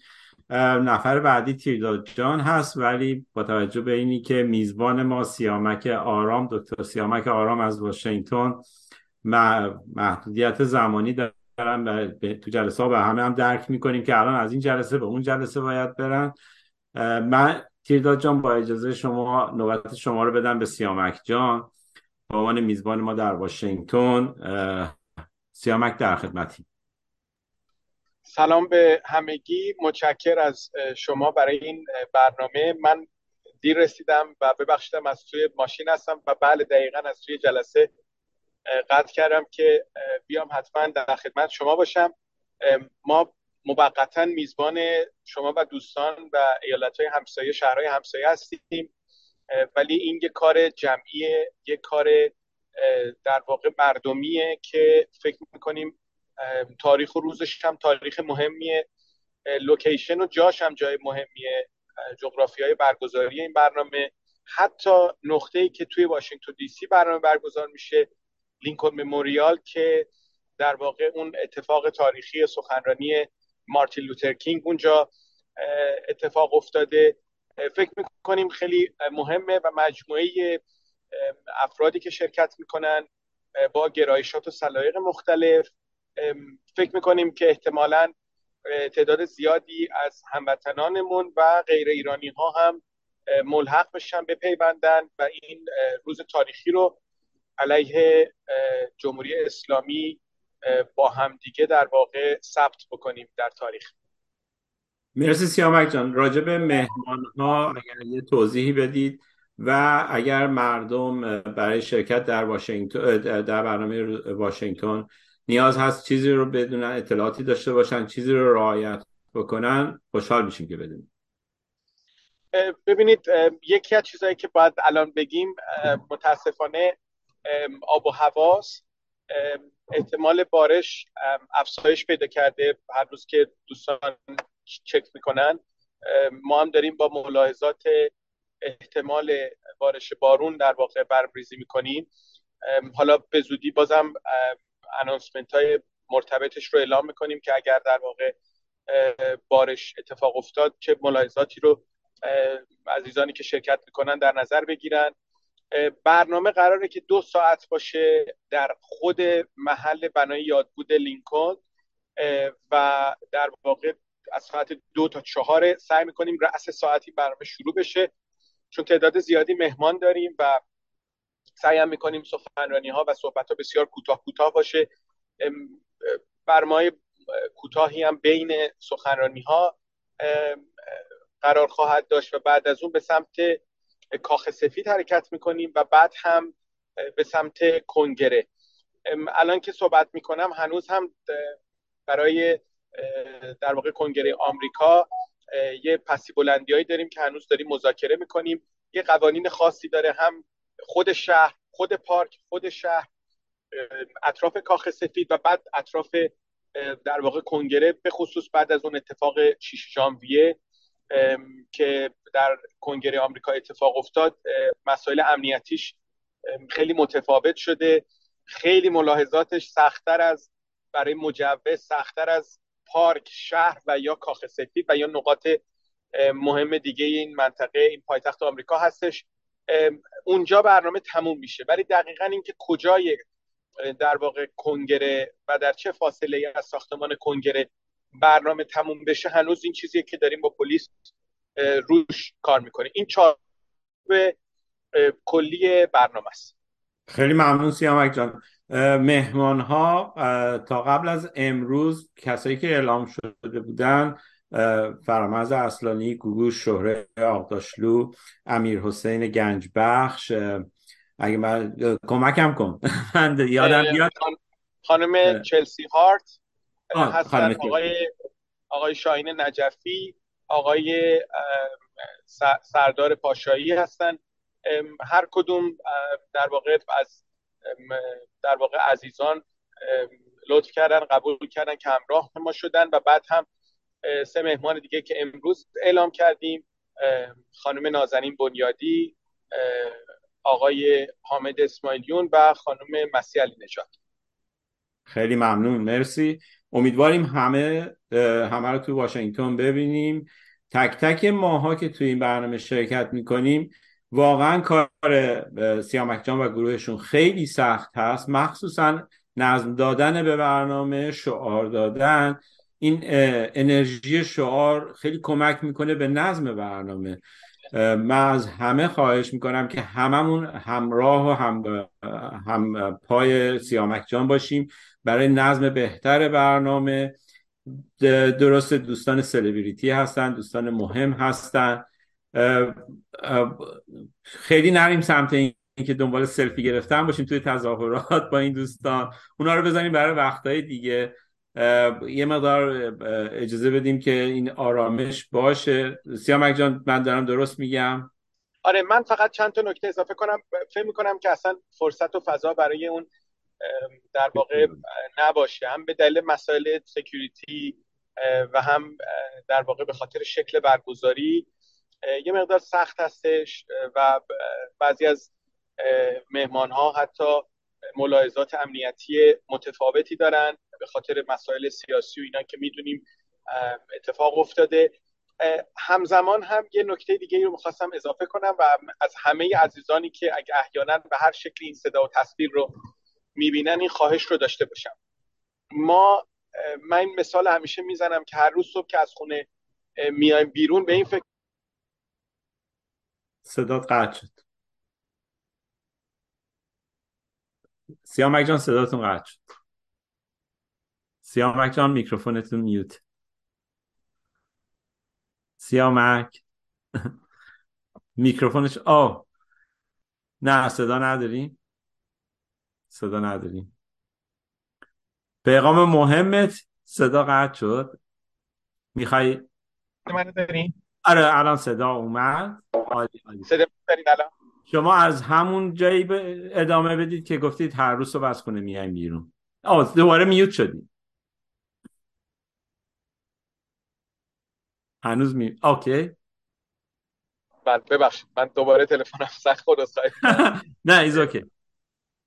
نفر بعدی تیرداد جان هست ولی با توجه به اینی که میزبان ما سیامک آرام دکتر سیامک آرام از واشنگتن محدودیت زمانی دارن تو جلسه ها به همه هم درک می‌کنیم که الان از این جلسه به اون جلسه باید برن. من تیرداد جان با اجازه شما نوبت شما رو بدم به سیامک جان. به عنوان میزبان ما در واشنگتن سیامک در خدمتی. سلام به همگی. متشکر از شما برای این برنامه. من دیر رسیدم و ببخشیدم از توی ماشین هستم و بله دقیقا از توی جلسه قطع کردم که بیام حتما در خدمت شما باشم. ما موقتا میزبان شما و دوستان و ایالت های همسایه شهرهای همسایه هستیم. ولی این یه کار جمعیه یه کار در واقع مردمیه که فکر می‌کنیم تاریخ و روزش هم تاریخ مهمیه. لوکیشن و جاش هم جای مهمیه. جغرافی های برگزاری این برنامه. حتی نقطه ای که توی واشنگتن دی سی برنامه برگزار میشه لینکن مموریال که در واقع اون اتفاق تاریخی سخنرانی مارتین لوتر کینگ اونجا اتفاق افتاده. فکر می‌کنیم خیلی مهمه و مجموعه افرادی که شرکت می‌کنن با گرایشات و سلایق مختلف. فکر می‌کنیم که احتمالا تعداد زیادی از هموطنانمون و غیر ایرانی ها هم ملحق بشن بپیوندن و این روز تاریخی رو علیه جمهوری اسلامی با همدیگه در واقع ثبت بکنیم در تاریخ. مرسی سیامک جان. راجع به مهمان ها اگر یه توضیحی بدید و اگر مردم برای شرکت در واشنگتن در برنامه واشنگتن نیاز هست چیزی رو بدونن اطلاعاتی داشته باشن چیزی رو رعایت بکنن خوشحال میشیم که بدونیم. ببینید یکی از چیزهایی که باید الان بگیم متاسفانه آب و هواست احتمال بارش افزایش پیدا کرده هر روز که دوستان چک می‌کنن. ما هم داریم با ملاحظات احتمال بارش بارون در واقع برمریزی می‌کنیم. حالا به زودی بازم انانسمنت های مرتبطش رو اعلام می‌کنیم که اگر در واقع بارش اتفاق افتاد چه ملاحظاتی رو عزیزانی که شرکت می‌کنن در نظر بگیرن. برنامه قراره که دو ساعت باشه در خود محل بنای یادبود لینکن و در واقع از ساعت دو تا چهار سعی می‌کنیم رأس ساعتی برنامه شروع بشه. چون تعداد زیادی مهمان داریم و سعی هم می‌کنیم سخنرانی ها و صحبت ها بسیار کوتاه کوتاه باشه. برنامه کوتاهی هم بین سخنرانی ها قرار خواهد داشت و بعد از اون به سمت کاخ سفید حرکت می‌کنیم و بعد هم به سمت کنگره. الان که صحبت می‌کنم هنوز هم برای در واقع کنگره آمریکا یه پسی بلندی داریم که هنوز داریم مذاکره می‌کنیم. یه قوانین خاصی داره هم خود شهر خود پارک خود شهر اطراف کاخ سفید و بعد اطراف در واقع کنگره به خصوص بعد از اون اتفاق 6 ژانویه که در کنگره آمریکا اتفاق افتاد مسائل امنیتیش خیلی متفاوت شده. خیلی ملاحظاتش سختتر از برای مجوز سختتر از پارک شهر و یا کاخ سفید و یا نقاط مهم دیگه این منطقه این پایتخت آمریکا هستش. اونجا برنامه تموم میشه. ولی دقیقا اینکه کجای در واقع کنگره و در چه فاصله از ساختمان کنگره برنامه تموم بشه هنوز این چیزیه که داریم با پلیس روش کار می‌کنیم این چهار کلی برنامه است. خیلی ممنون سیامک جان. مهمان ها تا قبل از امروز کسایی که اعلام شده بودن فرامز اصلانی گوگوش شهره آقداشلو امیر حسین گنجبخش اگه من کمکم کن. <laughs> من یادم بیاد. خانم چلسی هارت هستن آقای آقای شاهین نجفی. آقای سردار پاشایی هستن. هر کدوم در واقع از در واقع عزیزان لطف کردن قبول کردن که همراه ما شدن و بعد هم سه مهمان دیگه که امروز اعلام کردیم خانم نازنین بنیادی آقای حامد اسماعیلیون و خانم مسیح علی نجات خیلی ممنون. مرسی. امیدواریم همه همه رو تو واشنگتن ببینیم. تک تک ماها که تو این برنامه شرکت می‌کنیم واقعا کار سیامک جان و گروهشون خیلی سخت هست. مخصوصا نظم دادن به برنامه شعار دادن. این انرژی شعار خیلی کمک می‌کنه به نظم برنامه. من از همه خواهش می‌کنم که هممون همراه و هم, هم پای سیامک جان باشیم. برای نظم بهتر برنامه. درست دوستان سلبریتی هستن دوستان مهم هستن. خیلی نریم سمت این که دنبال سلفی گرفتن باشیم توی تظاهرات با این دوستان. اونا رو بزنیم برای وقتهای دیگه. یه مقدار اجازه بدیم که این آرامش باشه. سیامک جان من دارم درست میگم؟ آره من فقط چند تا نکته اضافه کنم. فکر می‌کنم که اصلا فرصت و فضا برای اون در واقع نباشه. هم به دلیل مسائل سکیوریتی و هم در واقع به خاطر شکل برگزاری یه مقدار سخت هستش. و بعضی از مهمان ها حتی ملاحظات امنیتی متفاوتی دارن به خاطر مسائل سیاسی و اینا که می‌دونیم اتفاق افتاده. همزمان هم یه نکته دیگه ای رو می‌خواستم اضافه کنم و از همه عزیزانی که اگه احیانا به هر شکلی این صدا و تصویر رو می‌بینن این خواهش رو داشته باشم. ما من مثال همیشه می‌زنم که هر روز صبح که از خونه میایم بیرون به این فکر صدا قطع شد. سیامک جان صداتون قطع شد. سیامک جان میکروفونتون میوت. سیامک <laughs> میکروفونش آه. نه صدا نداریم. صدا نداریم. پیغام مهمت صدا قطع شد. می‌خوای؟ منو دارین آره الان صدا اومد. عالی عالی. صدا الان؟ شما از همون جایی ادامه بدید که گفتید هر روز رو بس کنه میایم بیرون. آه دوباره میوت شدید هنوز می اوکی. بله ببخشید. من دوباره تلفنم سخت خود <laughs> نه ایز اوکی.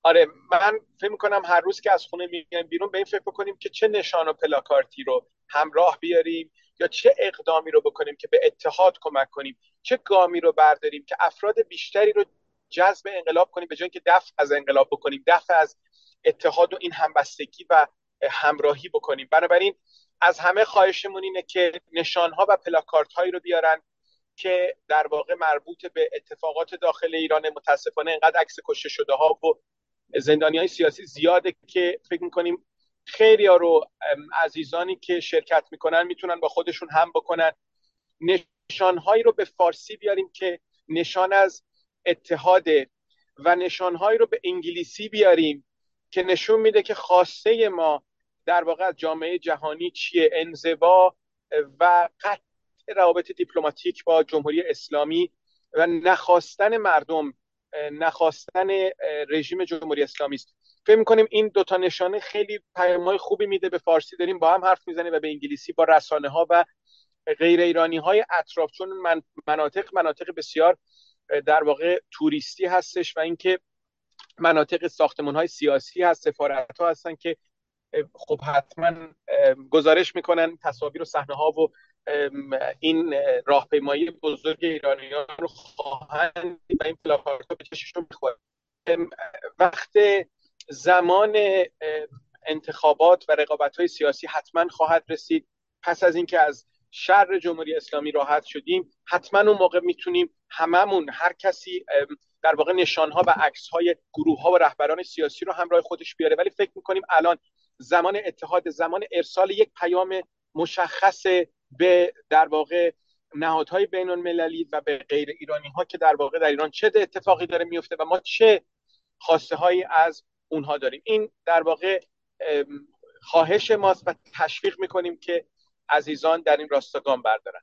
آره من فکر می‌کنم هر روز که از خونه میایم بیرون به این فکر بکنیم که چه نشان و پلاکارتی رو همراه بیاریم یا چه اقدامی رو بکنیم که به اتحاد کمک کنیم. چه گامی رو برداریم که افراد بیشتری رو جذب انقلاب کنیم به جای که دفع از انقلاب بکنیم دفع از اتحاد و این همبستگی و همراهی بکنیم. بنابراین از همه خواهشمون اینه که نشانها و پلاکارت هایی رو بیارن که در واقع مربوط به اتفاقات داخل ایران متاسفانه انقدر عکس کشته شده ها و زندانی های سیاسی زیاده که فکر می‌کنیم خیلی ها رو عزیزانی که شرکت می‌کنن می‌تونن با خودشون هم بکنن. نشانهایی رو به فارسی بیاریم که نشان از اتحاده و نشانهایی رو به انگلیسی بیاریم که نشون میده که خواسته ما در واقع جامعه جهانی چیه. انزوا و قطع روابط دیپلماتیک با جمهوری اسلامی و نخواستن مردم نخواستن رژیم جمهوری اسلامی است. فکر می‌کنیم این دوتا نشانه خیلی پیامهای خوبی میده به فارسی. داریم با هم حرف می‌زنیم و به انگلیسی با رسانه ها و غیر ایرانی های اطراف. چون من مناطق مناطق بسیار در واقع توریستی هستش و اینکه مناطق ساختمان های سیاسی هست سفارت ها هستن که خب حتما گزارش می‌کنن تصاویر و صحنه ها و این راهپیمایی بزرگ ایرانیان رو خواهند و این پلاکارت به چششون وقت زمان انتخابات و رقابت های سیاسی حتما خواهد رسید. پس از اینکه از شر جمهوری اسلامی راحت شدیم حتما اون موقع می‌تونیم هممون هر کسی در واقع نشانها و عکس های گروه ها و رهبران سیاسی رو همراه خودش بیاره. ولی فکر می‌کنیم الان زمان اتحاد زمان ارسال یک پیام مشخص به در واقع نهادهای بین المللی و به غیر ایرانی ها که در واقع در ایران چه اتفاقی داره میفته و ما چه خواسته هایی از اونها داریم. این در واقع خواهش ماست و تشویق می‌کنیم که عزیزان در این راستا گام بردارن.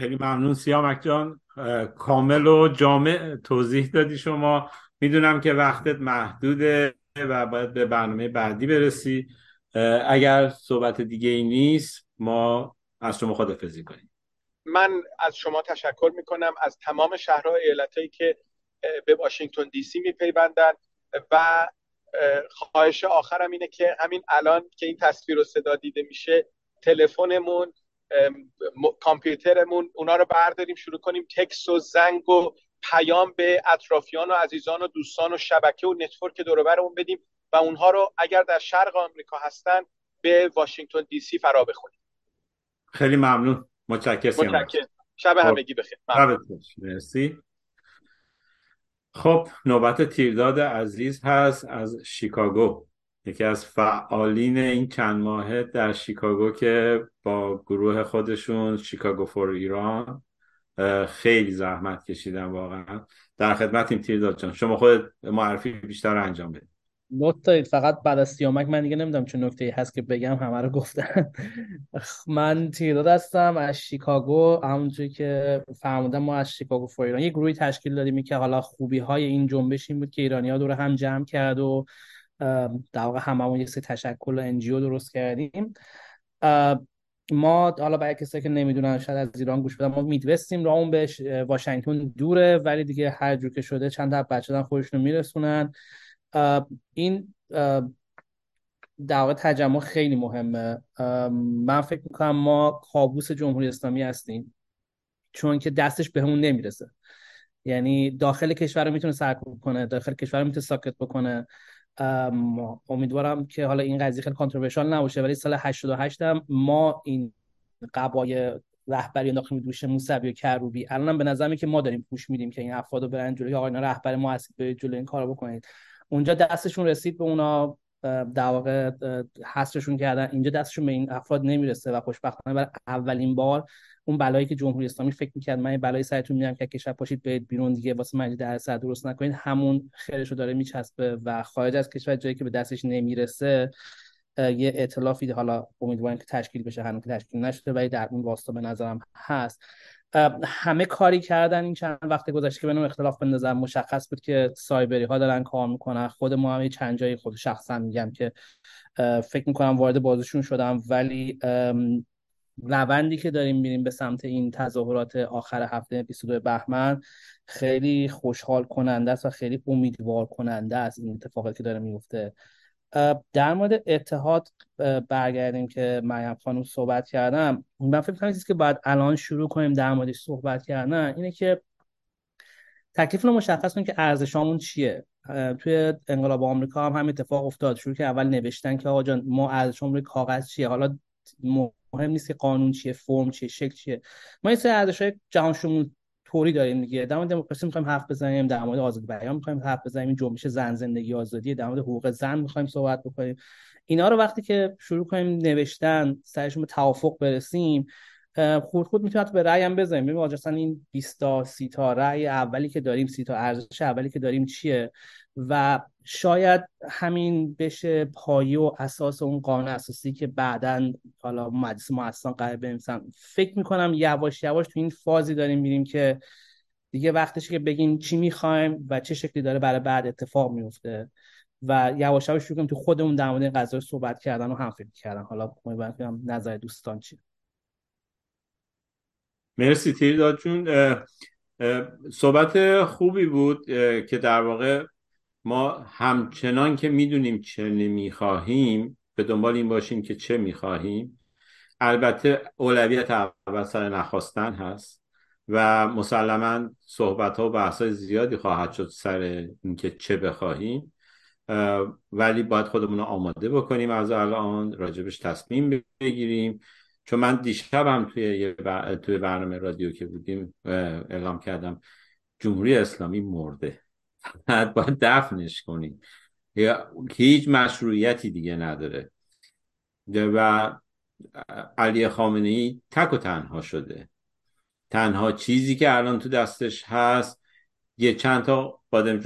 خیلی ممنون. سیامک جان کامل و جامع توضیح دادی شما. می‌دونم که وقتت محدوده و باید به برنامه بعدی برسی. اگر صحبت دیگه ای نیست ما از شما خدافزی کنیم. من از شما تشکر می‌کنم از تمام شهرها ایالتهایی که به واشنگتن دی سی میپیوندن و خواهش آخرم اینه که همین الان که این تصویر و صدا دیده میشه تلفنمون کامپیوترمون اونا رو برداریم شروع کنیم تکس و زنگ و پیام به اطرافیان و عزیزان و دوستان و شبکه و network دوربرمون بدیم. و اونها رو اگر در شرق آمریکا هستن به واشنگتن دی سی فرا بخونیم خیلی ممنون. متشکرم. متشکرم. شب همگی بخیر. مرسی. خب نوبت تیرداد عزیز هست از شیکاگو. یکی از فعالین این چند ماهه در شیکاگو که با گروه خودشون شیکاگو فور ایران خیلی زحمت کشیدن واقعا. در خدمت این تیرداد جان. شما خود معرفی بیشتر انجام بدید. دارید فقط بعد از سیامک من دیگه نمی‌دونم چه نکته هست که بگم همه رو گفتن. من تیراد هستم از شیکاگو همونجوری که فرمودم ما از شیکاگو فور ایران. یه گروهی تشکیل دادیم که حالا خوبی های این جنبش این بود که ایرانی ها دور هم جمع کرد و در واقع هممون یه سری تشکل انجیو درست کردیم. ما حالا برای کسایی که نمی‌دونن شاید از ایران گوش بدن ما میدوستیم را اون بهش واشنگتن دوره ولی دیگه هر جور که شده چند تا بچه دارن خودشون میرسونن. این در واقع تجمع خیلی مهمه. من فکر می‌کنم ما کابوس جمهوری اسلامی هستیم چون که دستش به همون نمی‌رسه. یعنی داخل کشور رو می‌تونه سرکوب کنه داخل کشور رو می‌تونه ساکت بکنه. امیدوارم که حالا این قضیه خیلی کانتروورشال نباشه ولی سال 88 هم ما این قبای رهبری انداختیم دوش موسوی و کروبی الانم به نظر که ما داریم پوش میدیم که این افراد رو برن جلوی اینا رهبر ما هستید به جلوی این کارو بکنید. اونجا دستشون رسید به اونا در واقع حسرشون کردن. اینجا دستشون به این افراد نمی‌رسه و خوشبختانه برای اولین بار اون بلایی که جمهوری اسلامی فکر می‌کرد من بلایی سرتون میارم که کشور پاشید برید بیرون دیگه واسه من در سر درست نکنید. همون خیرشو داره میچسبه و خارج از کشور جایی که به دستش نمی‌رسه یه اطلافی حالا امیدواریم که تشکیل بشه هنوز که تشکیل نشده ولی در اون واسطه به نظرم هست. همه کاری کردن این چند وقت گذشته که بینم اختلاف بندازن مشخص بود که سایبری ها دارن کار می‌کنن. خود ما هم چند جایی خود شخصا میگم که فکر می‌کنم وارد بازشون شدم. ولی روندی که داریم میریم به سمت این تظاهرات آخر هفته 22 بهمن خیلی خوشحال کننده است و خیلی امیدوار کننده است این اتفاقاتی که داره میفته در مورد اتحاد برگردیم که مریم خانم صحبت کردم. من فکر کنم که باید الان شروع کنیم در موردش صحبت کردن اینه که تکلیف رو مشخص کنیم که ارزشامون چیه. توی انقلاب آمریکا هم هم اتفاق افتاد. شروع که اول نوشتن که آقا جان ما ارزشمون روی کاغذ چیه؟ حالا مهم نیست که قانون چیه فرم چیه شکل چیه. ما این سری ارزش های جهان شمول طوری داریم دیگه. در مورد دموکراسی می‌خوایم حرف بزنیم در مورد آزادی بیان می‌خوایم حرف بزنیم این جنبش زن زندگی آزادی در مورد حقوق زن می‌خوایم صحبت بکنیم. اینا رو وقتی که شروع کنیم نوشتن سرشون به توافق برسیم خود خود می‌تونیم به رأی هم بزنیم ببین اصلا این 20 تا 30 تا رأی اولی که داریم 30 تا ارزش اولی که داریم چیه؟ و شاید همین بشه پایه و اساس اون قانون اساسی که بعدا حالا مجلس مؤسسان قرار بنویسن فکر می‌کنم یواش یواش تو این فازی داریم میریم که دیگه وقتش که بگیم چی می‌خوایم و چه شکلی داره برای بعد اتفاق میفته و یواش یواش شروع تو خودمون در مورد قضایا صحبت کردن و هم فکر کردن. حالا امیدوارم نظر دوستان چی مرسی تیرداد جون. صحبت خوبی بود که در واقع ما همچنان که می‌دونیم چه نمی‌خواهیم به دنبال این باشیم که چه می‌خواهیم. البته اولویت اول سر نخواستن هست و مسلما صحبت ها و بحث های زیادی خواهد شد سر اینکه چه بخواهیم. ولی باید خودمون رو آماده بکنیم از الان راجبش تصمیم بگیریم. چون من دیشبم توی توی برنامه رادیو که بودیم اعلام کردم جمهوری اسلامی مرده. باید دفنش کنیم. هیچ مشروعیتی دیگه نداره. و علی خامنه ای تک و تنها شده. تنها چیزی که الان تو دستش هست یه چند تا بادم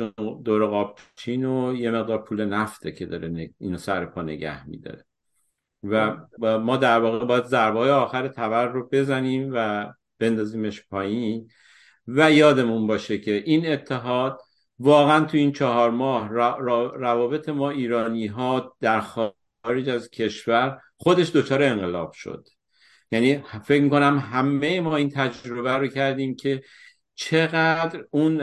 دور قابچین و یه مقدار پول نفته که داره اینو سر پا نگه میداره. و ما در واقع باید ضربه آخر تبر رو بزنیم و بندازیمش پایین. و یادمون باشه که این اتحاد واقعا تو این چهار ماه روابط ما ایرانی ها در خارج از کشور خودش دچار انقلاب شد. یعنی فکر می‌کنم همه ما این تجربه رو کردیم که چقدر اون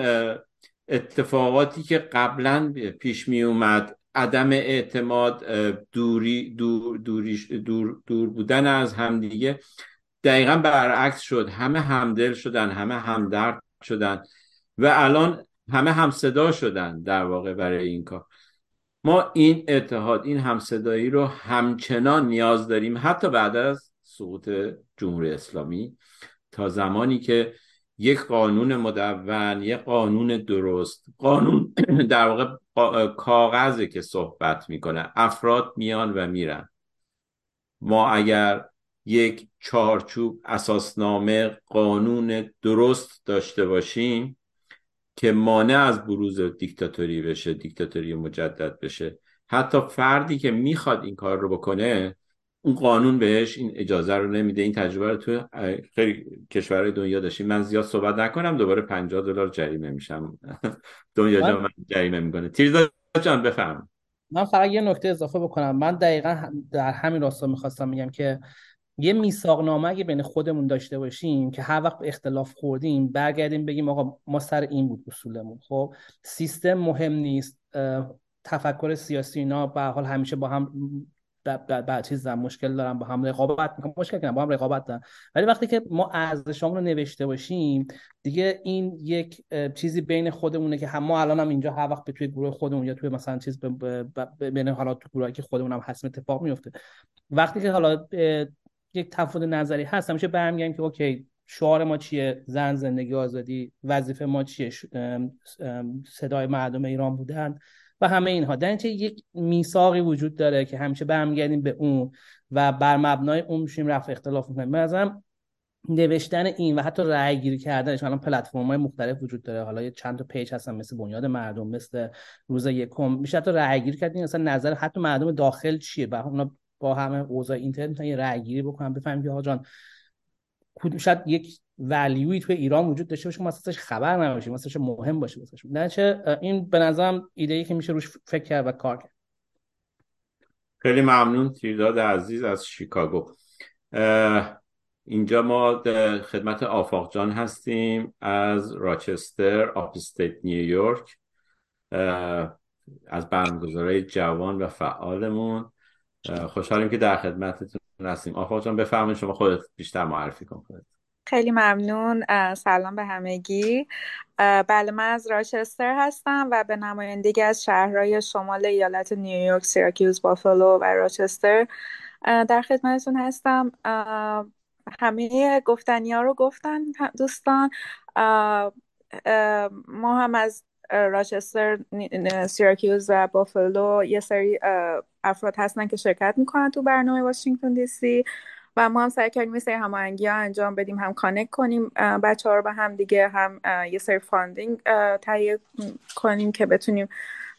اتفاقاتی که قبلا پیش می اومد عدم اعتماد دوری دور, دور, دور بودن از همدیگه دقیقا برعکس شد. همه همدل شدن همه همدرد شدن و الان همه همصدا شدن در واقع برای این کار. ما این اتحاد این همصدایی رو همچنان نیاز داریم حتی بعد از سقوط جمهوری اسلامی تا زمانی که یک قانون مدون یک قانون درست. قانون <clears throat> در واقع کاغذه که صحبت می‌کنه. افراد میان و میرن. ما اگر یک چارچوب اساسنامه قانون درست داشته باشیم که مانع از بروز دیکتاتوری بشه دیکتاتوری مجدد بشه حتی فردی که می‌خواد این کار رو بکنه اون قانون بهش این اجازه رو نمیده این تجربه رو تو خیلی کشورهای دنیا داشتیم من زیاد صحبت نکنم دوباره 50 دلار جریمه میشم. <laughs> دنیا جان من جریمه می‌کنه. تیرزا جان بفهم من فقط یه نکته اضافه بکنم. من دقیقا در همین راستا می‌خواستم میگم که یه میثاق نامه اگه بین خودمون داشته باشیم که هر وقت اختلاف خوردیم برگردیم بگیم آقا ما سر این بود اصولمون. خب سیستم مهم نیست تفکر سیاسی اینا به حال همیشه با هم بعد چیز مشکل دارم با هم رقابت می‌کنم. مشکل کنم با هم رقابت دارم. ولی وقتی که ما ارزشامون رو نوشته باشیم دیگه این یک چیزی بین خودمونه که هم ما الان هم اینجا هر وقت به توی گروه خودمون یا توی مثلا چیز بین حالا تو گروهی که خودمون هم هستیم اتفاق میفته وقتی که حالا یک تفاوت نظری هست همیشه برمیگردیم که اوکی شعار ما چیه؟ زن زندگی آزادی وظیفه ما چیه؟ صدای مردم ایران بودن. و همه اینها. در یک میثاقی وجود داره که همیشه برمیگردیم به اون و بر مبنای اون میشیم رفع اختلاف می‌کنیم. به نوشتن این و حتی رأی گیری کردنش الان پلتفرم های مختلف وجود داره. حالا یه چند تا پیج هستن مثل بنیاد مردم مثل روز یکم. میشه حتی رأی گیری کردین اصلا نظر حتی مردم داخل چیه؟ با اونا با همه اوضاع اینترنت یه رأی گیری بکنن بفهمیم که جان شاید یک ولیوی توی ایران وجود داشته باشه ما خبر نباشیم مثلا مهم باشه واسه چه این به نظرم ایده ای که میشه روش فکر کرد و کار کرد. خیلی ممنون تیرداد عزیز از شیکاگو. اینجا ما خدمت آفاق جان هستیم از راچستر upstate نیویورک از برنامه‌گذارای جوان و فعالمون. خوشحالیم که در خدمتتون هستیم آفاق جان بفرمایید شما خودت بیشتر معرفی کنید خیلی ممنون. سلام به همگی. بله من از راچستر هستم و به نمایندگی از شهرهای شمال ایالت نیویورک سیراکیوز بافالو و راچستر در خدمتتون هستم. همه گفتنی ها رو گفتن دوستان. ما هم از راچستر سیراکیوز و بافالو یه سری افراد هستن که شرکت می‌کنن تو برنامه واشنگتن دی سی و ما هم سعی کردیم یه سری هماهنگی ها انجام بدیم هم connect کنیم بچه ها رو به هم دیگه هم یه سری funding تهیه کنیم که بتونیم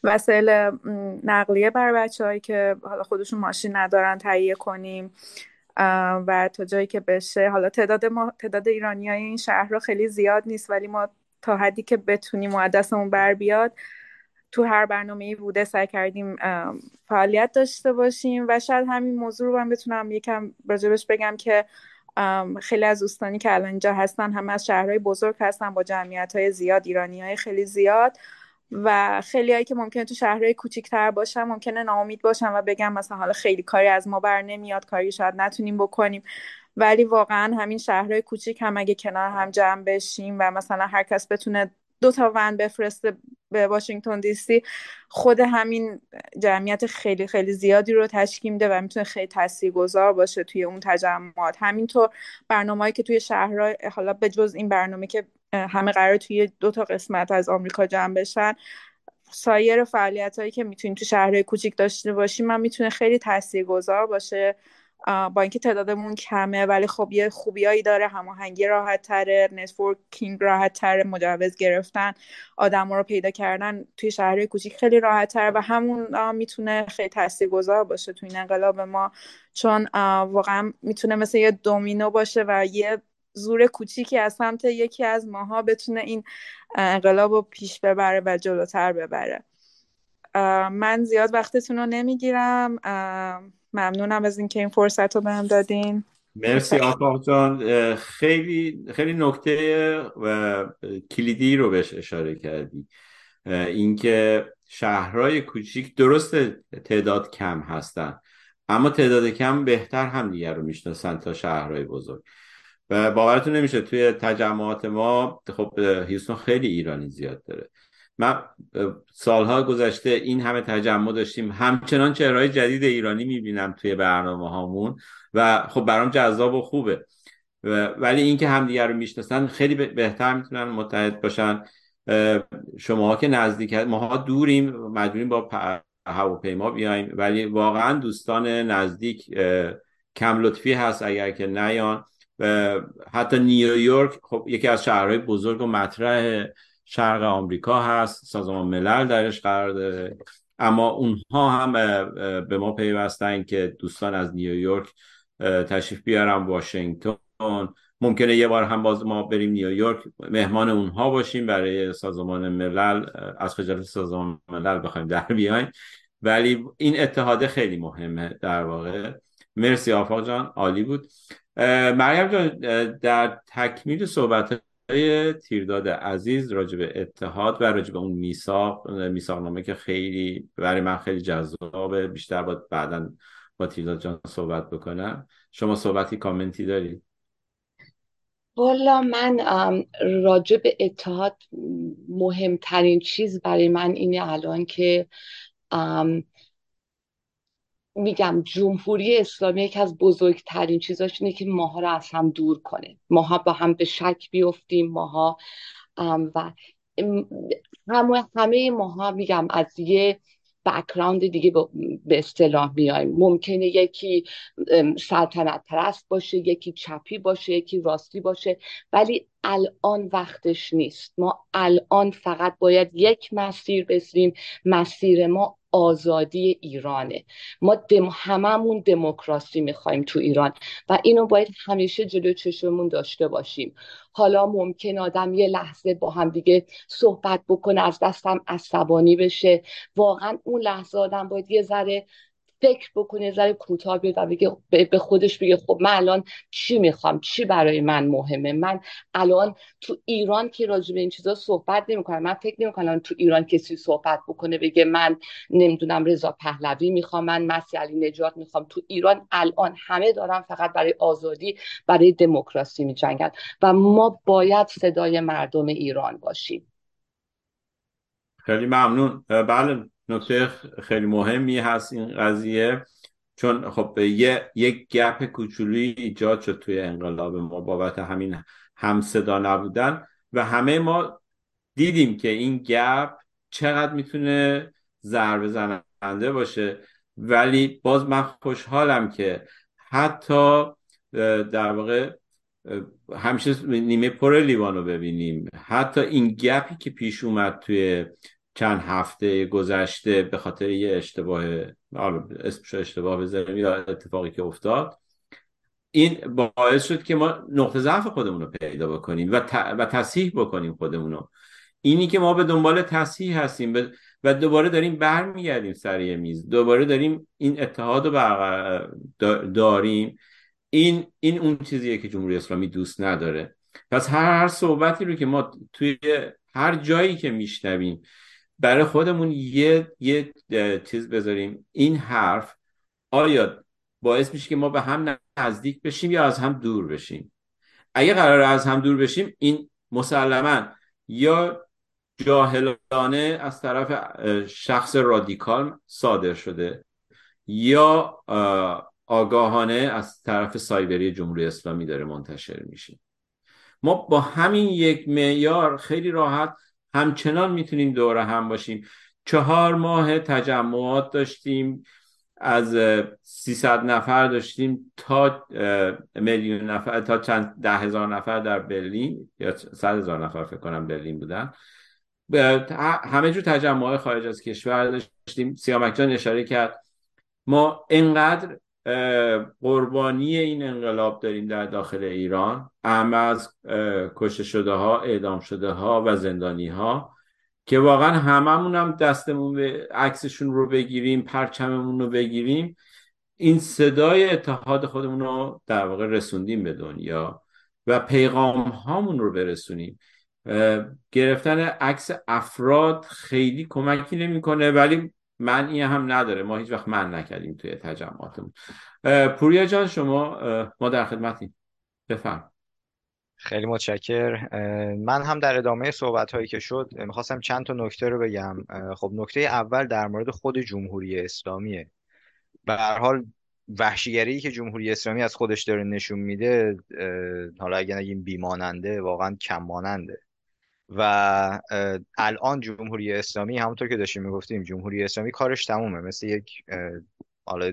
وسایل نقلیه برای بچه هایی که حالا خودشون ماشین ندارن تهیه کنیم و تا جایی که بشه. حالا تعداد ما تعداد ایرانی های این شهر رو خیلی زیاد نیست ولی ما تا حدی که بتونیم و دستمون بر بیاد تو هر برنامه ای بوده سعی کردیم فعالیت داشته باشیم و شاید همین موضوع رو من بتونم یکم راجبش بگم که خیلی از دوستانی که الان اینجا هستن همه از شهرهای بزرگ هستن با جمعیت های زیاد ایرانی های خیلی زیاد و خیلی هایی که ممکنه تو شهرهای کوچیکتر باشن ممکنه ناامید باشن و بگم مثلا حالا خیلی کاری از ما بر نمیاد کاری شاید نتونیم بکنیم. ولی واقعا همین شهرهای کوچیک هم اگه کنار هم جمع بشیم و مثلا هر کس بتونه دو تا ون بفرسته به واشنگتن دی سی خود همین جمعیت خیلی خیلی زیادی رو تشکیل میده و می‌تونه خیلی تاثیرگذار باشه توی اون تجمعات. همینطور برنامه‌ای که توی شهرها حالا به جز این برنامه که همه قرار توی دو تا قسمت از آمریکا جمع بشن سایر فعالیت هایی که می‌تونیم تو شهرهای کوچیک داشته باشیم من می‌تونه خیلی تاثیرگذار باشه. با اینکه تعدادمون کمه ولی خب یه خوبیایی داره. هماهنگی راحت تره networking راحت تره مجوز گرفتن آدم رو پیدا کردن توی شهرهای کوچیک خیلی راحت تره و همون می‌تونه خیلی تاثیرگذار باشه توی این انقلاب ما. چون واقعا می‌تونه مثل یه دومینو باشه و یه زور کوچیکی از سمت یکی از ماها بتونه این انقلاب رو پیش ببره و جلوتر ببره. من زیاد وقتتون رو نمی‌گیرم. ممنونم از اینکه این فرصت رو بهم دادین. مرسی آقا جان. خیلی خیلی نکته و کلیدی رو بهش اشاره کردی. اینکه شهرهای کوچیک درست تعداد کم هستن اما تعداد کم بهتر هم دیگر رو می‌شناسن تا شهرهای بزرگ. و باورتون نمیشه توی تجمعات ما خب هیوستون خیلی ایرانی زیاد داره. من سالها گذشته این همه تجمع داشتیم. همچنان چهرهای جدید ایرانی می‌بینم توی برنامه هامون و خب برام جذاب و خوبه. ولی اینکه همدیگه رو می‌شناسن خیلی بهتر می‌تونن متحد باشن. شما که نزدیک ماها دوریم مجبوریم با هواپیما بیایم. ولی واقعا دوستان نزدیک کم لطفی هست اگر که نیان. حتی نیویورک خب یکی از شهرهای بزرگ و مطرح شرق آمریکا هست سازمان ملل درش قرار داره اما اونها هم به ما پیوستن که دوستان از نیویورک تشریف بیارم واشنگتن. ممکنه یه بار هم باز ما بریم نیویورک مهمان اونها باشیم برای سازمان ملل. از خجالت سازمان ملل بخوایم در بیایم. ولی این اتحاده خیلی مهمه در واقع. مرسی آفاق جان عالی بود. مریم جان در تکمیل صحبت تیرداد عزیز راجع به اتحاد و راجع به اون میثاق میثاق نامه که خیلی برای من خیلی جذابه. بیشتر با بعدا با تیرداد جان صحبت بکنم. شما صحبتی کامنتی دارید؟ والا من راجع به اتحاد مهمترین چیز برای من اینه الان که میگم جمهوری اسلامی یکی از بزرگترین چیزاش اینه که ماها رو از هم دور کنه. ماها با هم به شک بیفتیم ماها و همه همه ماها میگم از یه بکراند دیگه به اصطلاح میایم. ممکنه یکی سلطنت پرست باشه یکی چپی باشه یکی راستی باشه ولی الان وقتش نیست. ما الان فقط باید یک مسیر بسیم مسیر ما آزادی ایرانه. ما دم هممون دموکراسی می‌خوایم تو ایران و اینو باید همیشه جلو چشممون داشته باشیم. حالا ممکن آدم یه لحظه با هم دیگه صحبت بکنه از دستم عصبانی بشه. واقعا اون لحظه آدم باید یه ذره فکر بکنه ذره کوتاه بیاد و بگه به خودش بگه خب من الان چی می‌خوام؟ چی برای من مهمه؟ من الان تو ایران که راجع به این چیزا صحبت نمی‌کنم. من فکر نمی‌کنم تو ایران کسی صحبت بکنه بگه من نمی‌دونم رضا پهلوی می‌خوام من مسیح علی نجات می‌خوام. تو ایران الان همه دارن فقط برای آزادی برای دموکراسی میجنگن و ما باید صدای مردم ایران باشیم. خیلی ممنون. بله. نکته خیلی مهمی هست این قضیه چون خب یه یک گپ کوچولی ایجاد شد توی انقلاب ما بابت همین همصدا نبودن و همه ما دیدیم که این گپ چقدر می‌تونه ضربه زننده باشه. ولی باز من خوشحالم که حتی در واقع همیشه نیمه پر لیوان رو ببینیم. حتی این گپی که پیش اومد توی چند هفته گذشته به خاطر یه اشتباه اسمش اشتباه بذاریم یا اتفاقی که افتاد این باعث شد که ما نقطه ضعف خودمون رو پیدا بکنیم و, و تصحیح بکنیم خودمون رو. اینی که ما به دنبال تصحیح هستیم و دوباره داریم برمیگردیم سر میز دوباره داریم این اتحاد رو داریم. این این اون چیزیه که جمهوری اسلامی دوست نداره. پس هر هر صحبتی رو که ما توی هر جایی که میشنویم برای خودمون یه یه چیز بذاریم. این حرف آیا باعث میشه که ما به هم نزدیک بشیم یا از هم دور بشیم؟ اگه قرار از هم دور بشیم این مسلما یا جاهلانه از طرف شخص رادیکال صادر شده یا آگاهانه از طرف سایبری جمهوری اسلامی داره منتشر میشه. ما با همین یک معیار خیلی راحت همچنان می‌تونیم دوره هم باشیم. چهار ماه تجمعات داشتیم از 300 نفر داشتیم تا میلیون نفر تا چند ده هزار نفر در برلین یا صد هزار نفر فکر کنم برلین بودن. همه جور تجمع خارج از کشور داشتیم. سیامک جان اشاره کرد. ما انقدر قربانی این انقلاب داریم در داخل ایران. اهم از کشته شده ها اعدام شده ها و زندانی ها که واقعا هممون هم دستمون به عکسشون رو بگیریم پرچممون رو بگیریم. این صدای اتحاد خودمون رو در واقع رسوندیم به دنیا و پیغام هامون رو برسونیم. گرفتن عکس افراد خیلی کمکی نمی‌کنه ولی معنی هم نداره. ما هیچ وقت من نکردیم توی تجمعاتمون. پوریا جان شما ما در خدمتیم. بفرم. خیلی متشکر. من هم در ادامه صحبت هایی که شد می‌خواستم چند تا نکته رو بگم. خب نکته اول در مورد خود جمهوری اسلامیه. به هر حال وحشیگری که جمهوری اسلامی از خودش داره نشون میده حالا اگه نگیم بیماننده واقعا کم ماننده و الان جمهوری اسلامی همونطور که داشتیم می‌گفتیم جمهوری اسلامی کارش تمومه. مثل یک حالا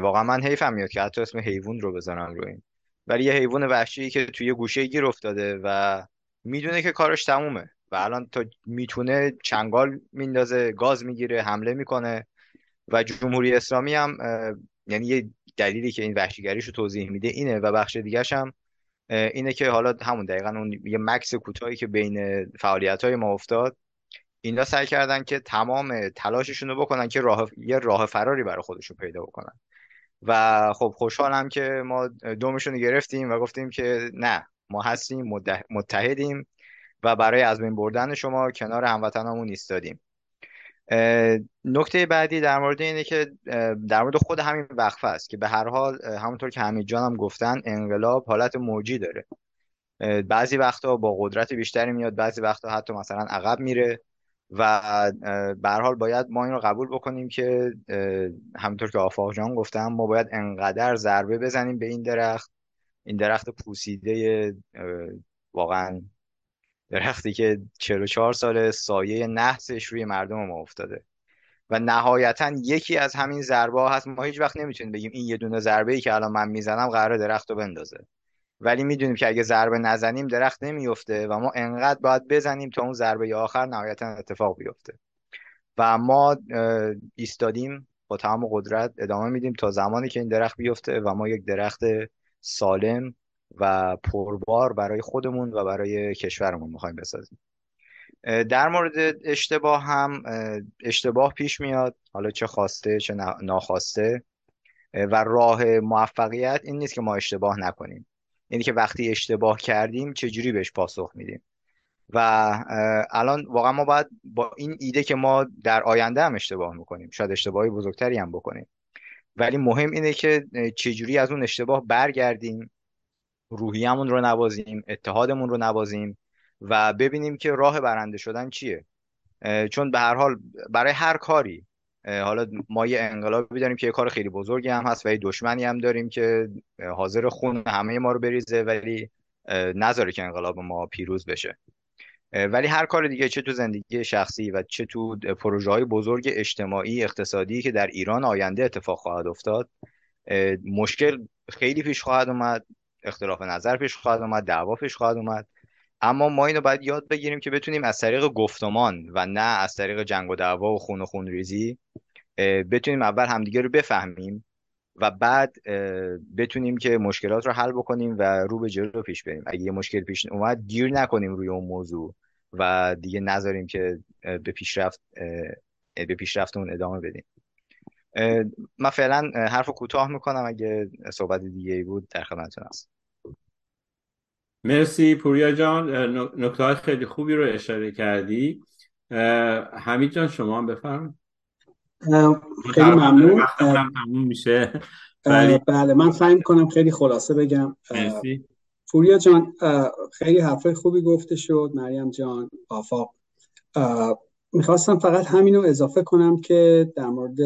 واقعا من حیفم میاد که حتی اسم حیوان رو بزنم رو این. ولی یه حیوان وحشی که توی گوشه گیر افتاده و می‌دونه که کارش تمومه. و الان تا می‌تونه چنگال میندازه گاز می‌گیره حمله می‌کنه. و جمهوری اسلامی هم یعنی یه دلیلی که این وحشیگریش رو توضیح میده اینه. و بخش دیگرش هم اینه که حالا همون دقیقا اون یه مکس کوتاهی که بین فعالیت های ما افتاد اینا سعی کردن که تمام تلاششون رو بکنن که راه یه راه فراری برای خودشون پیدا بکنن. و خب خوشحالم که ما دومشون رو گرفتیم و گفتیم که نه ما هستیم متحدیم و برای از بین بردن شما کنار هموطنامون ایستادیم. نکته بعدی در مورد اینه که در مورد خود همین وقفه است که به هر حال همونطور که حمید جان هم گفتن انقلاب حالت موجی داره. بعضی وقتا با قدرت بیشتری میاد بعضی وقتا حتی مثلا عقب میره و به حال باید ما این رو قبول بکنیم که همونطور که آفاق جان گفتم ما باید انقدر ضربه بزنیم به این درخت. این درخت پوسیده واقعا درختی که 44 سال سایه نحسش روی مردم ما افتاده. و نهایتا یکی از همین ضربه ها هست. ما هیچ وقت نمی‌تونیم بگیم این یه دونه ضربه ای که الان من می‌زنم قرار درخت رو بندازه. ولی می‌دونیم که اگه ضربه نزنیم درخت نمیفته و ما انقدر باید بزنیم تا اون ضربه آخر نهایتا اتفاق بیفته. و ما ایستادیم با تمام قدرت ادامه میدیم تا زمانی که این درخت بیفته و ما یک درخت سالم و پربار برای خودمون و برای کشورمون می‌خوایم بسازیم. در مورد اشتباه هم اشتباه پیش میاد. حالا چه خواسته چه ناخواسته. و راه موفقیت این نیست که ما اشتباه نکنیم. یعنی که وقتی اشتباه کردیم چجوری بهش پاسخ میدیم؟ و الان واقعا ما باید با این ایده که ما در آینده هم اشتباه می‌کنیم. شاید اشتباهی بزرگتری هم بکنیم. ولی مهم اینه که چجوری از اون اشتباه برگردیم روحیمون رو نوازیم اتحادمون رو نوازیم و ببینیم که راه برنده شدن چیه. چون به هر حال برای هر کاری حالا ما یه انقلابی داریم که یه کار خیلی بزرگی هم هست و یه دشمنی هم داریم که حاضر خون همه ما رو بریزه ولی نذاره که انقلاب ما پیروز بشه. ولی هر کار دیگه چه تو زندگی شخصی و چه تو پروژه های بزرگ اجتماعی اقتصادی که در ایران آینده اتفاق خواهد افتاد مشکل خیلی پیش خواهد اومد. اختلاف نظر پیش خواهد اومد دعوا پیش خواهد اومد. اما ما اینو باید یاد بگیریم که بتونیم از طریق گفتمان و نه از طریق جنگ و دعوا و خون و خون ریزی بتونیم اول همدیگه رو بفهمیم و بعد بتونیم که مشکلات رو حل بکنیم و رو به جلو پیش بریم. اگه یه مشکل پیش اومد گیر نکنیم روی اون موضوع و دیگه نذاریم که به پیشرفت به پیشرفتمون ادامه بدیم. من فعلا حرف کوتاه می‌کنم. اگه صحبت دیگه ای بود در خدمتتون هست مرسی پوریا جان. نکته خیلی خوبی رو اشاره کردی. حمید جان شما هم بفرم خیلی ممنون. میشه. بله من سعی کنم خیلی خلاصه بگم. مرسی. پوریا جان خیلی حرفای خوبی گفته شد. مریم جان آفاق. می‌خواستم فقط همین رو اضافه کنم که در مورد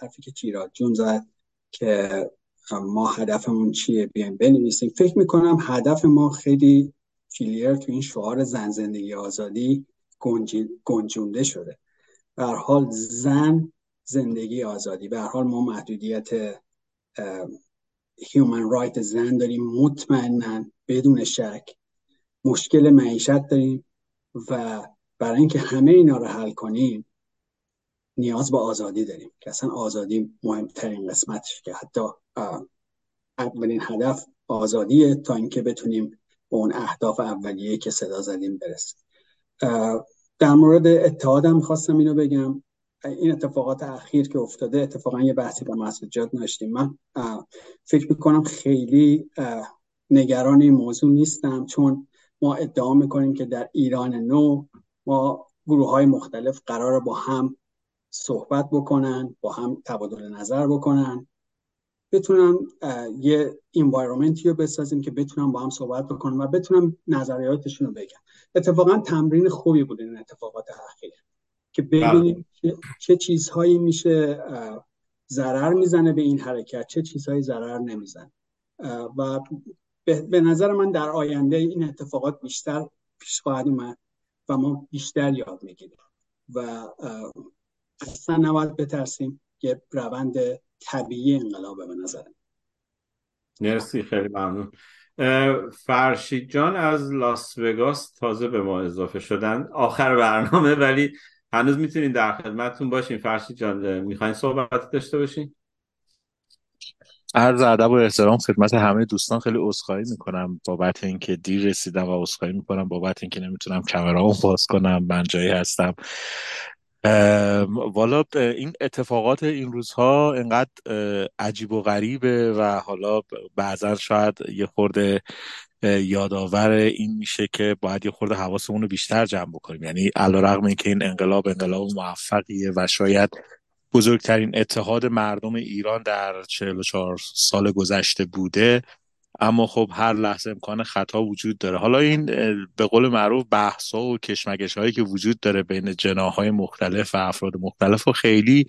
حرفی که چیراد جون زد که ما هدفمون چیه بیایم بنویسیم. فکر می‌کنم هدف ما خیلی کلیر تو این شعار زن زندگی آزادی گنجونده شده. به حال زن زندگی آزادی. به حال ما محدودیت هیومن رایت زن داریم. مطمئنا بدون شک مشکل معیشت داریم و برای اینکه همه اینا رو حل کنیم نیاز به آزادی داریم که اصلا آزادی مهمترین قسمتش که حتی اولین هدف آزادیه تا اینکه بتونیم به اون اهداف اولیه که صدا زدیم برسیم. در مورد اتحادم خواستم اینو بگم. این اتفاقات اخیر که افتاده اتفاقا یه بحثی با مسجد داشتیم. من فکر می‌کنم خیلی نگران این موضوع نیستم چون ما ادعا می‌کنیم که در ایران نو ما گروه های مختلف قرار با هم صحبت بکنن با هم تبادل نظر بکنن. بتونن یه انوایرومنتی رو بسازیم که بتونن با هم صحبت بکنن و بتونن نظریاتشون رو بگن اتفاقا تمرین خوبی بود این اتفاقات اخیر که ببینیم چه چیزهایی میشه ضرر می‌زنه به این حرکت چه چیزهایی ضرر نمی‌زنه. و به نظر من در آینده این اتفاقات بیشتر پیش خواهد اومد و ما بیشتر یاد می‌گیریم. و اصلا نباید بترسیم یه روند طبیعی انقلاب به نظر مرسی خیلی ممنون. فرشید جان از لاس وگاس تازه به ما اضافه شدن. آخر برنامه ولی هنوز می‌تونین در خدمتتون باشین. فرشید جان می‌خواین صحبت داشته باشین؟ عرض ادب و احترام خدمت همه دوستان. خیلی عذرخواهی می‌کنم بابت اینکه دیر رسیدم و عذرخواهی می‌کنم بابت اینکه نمی‌تونم کامرامو باز کنم من جایی هستم. والا این اتفاقات این روزها انقدر عجیب و غریبه و حالا بعضا شاید یه خورده یادآور این میشه که باید یه خورده حواسمون رو بیشتر جمع بکنیم. یعنی علیرغم اینکه این انقلاب انقلاب موفقیه و شاید بزرگترین اتحاد مردم ایران در 44 سال گذشته بوده اما خب هر لحظه امکان خطا وجود داره. حالا این به قول معروف بحث و کشمکش هایی که وجود داره بین جناهای مختلف و افراد مختلف و خیلی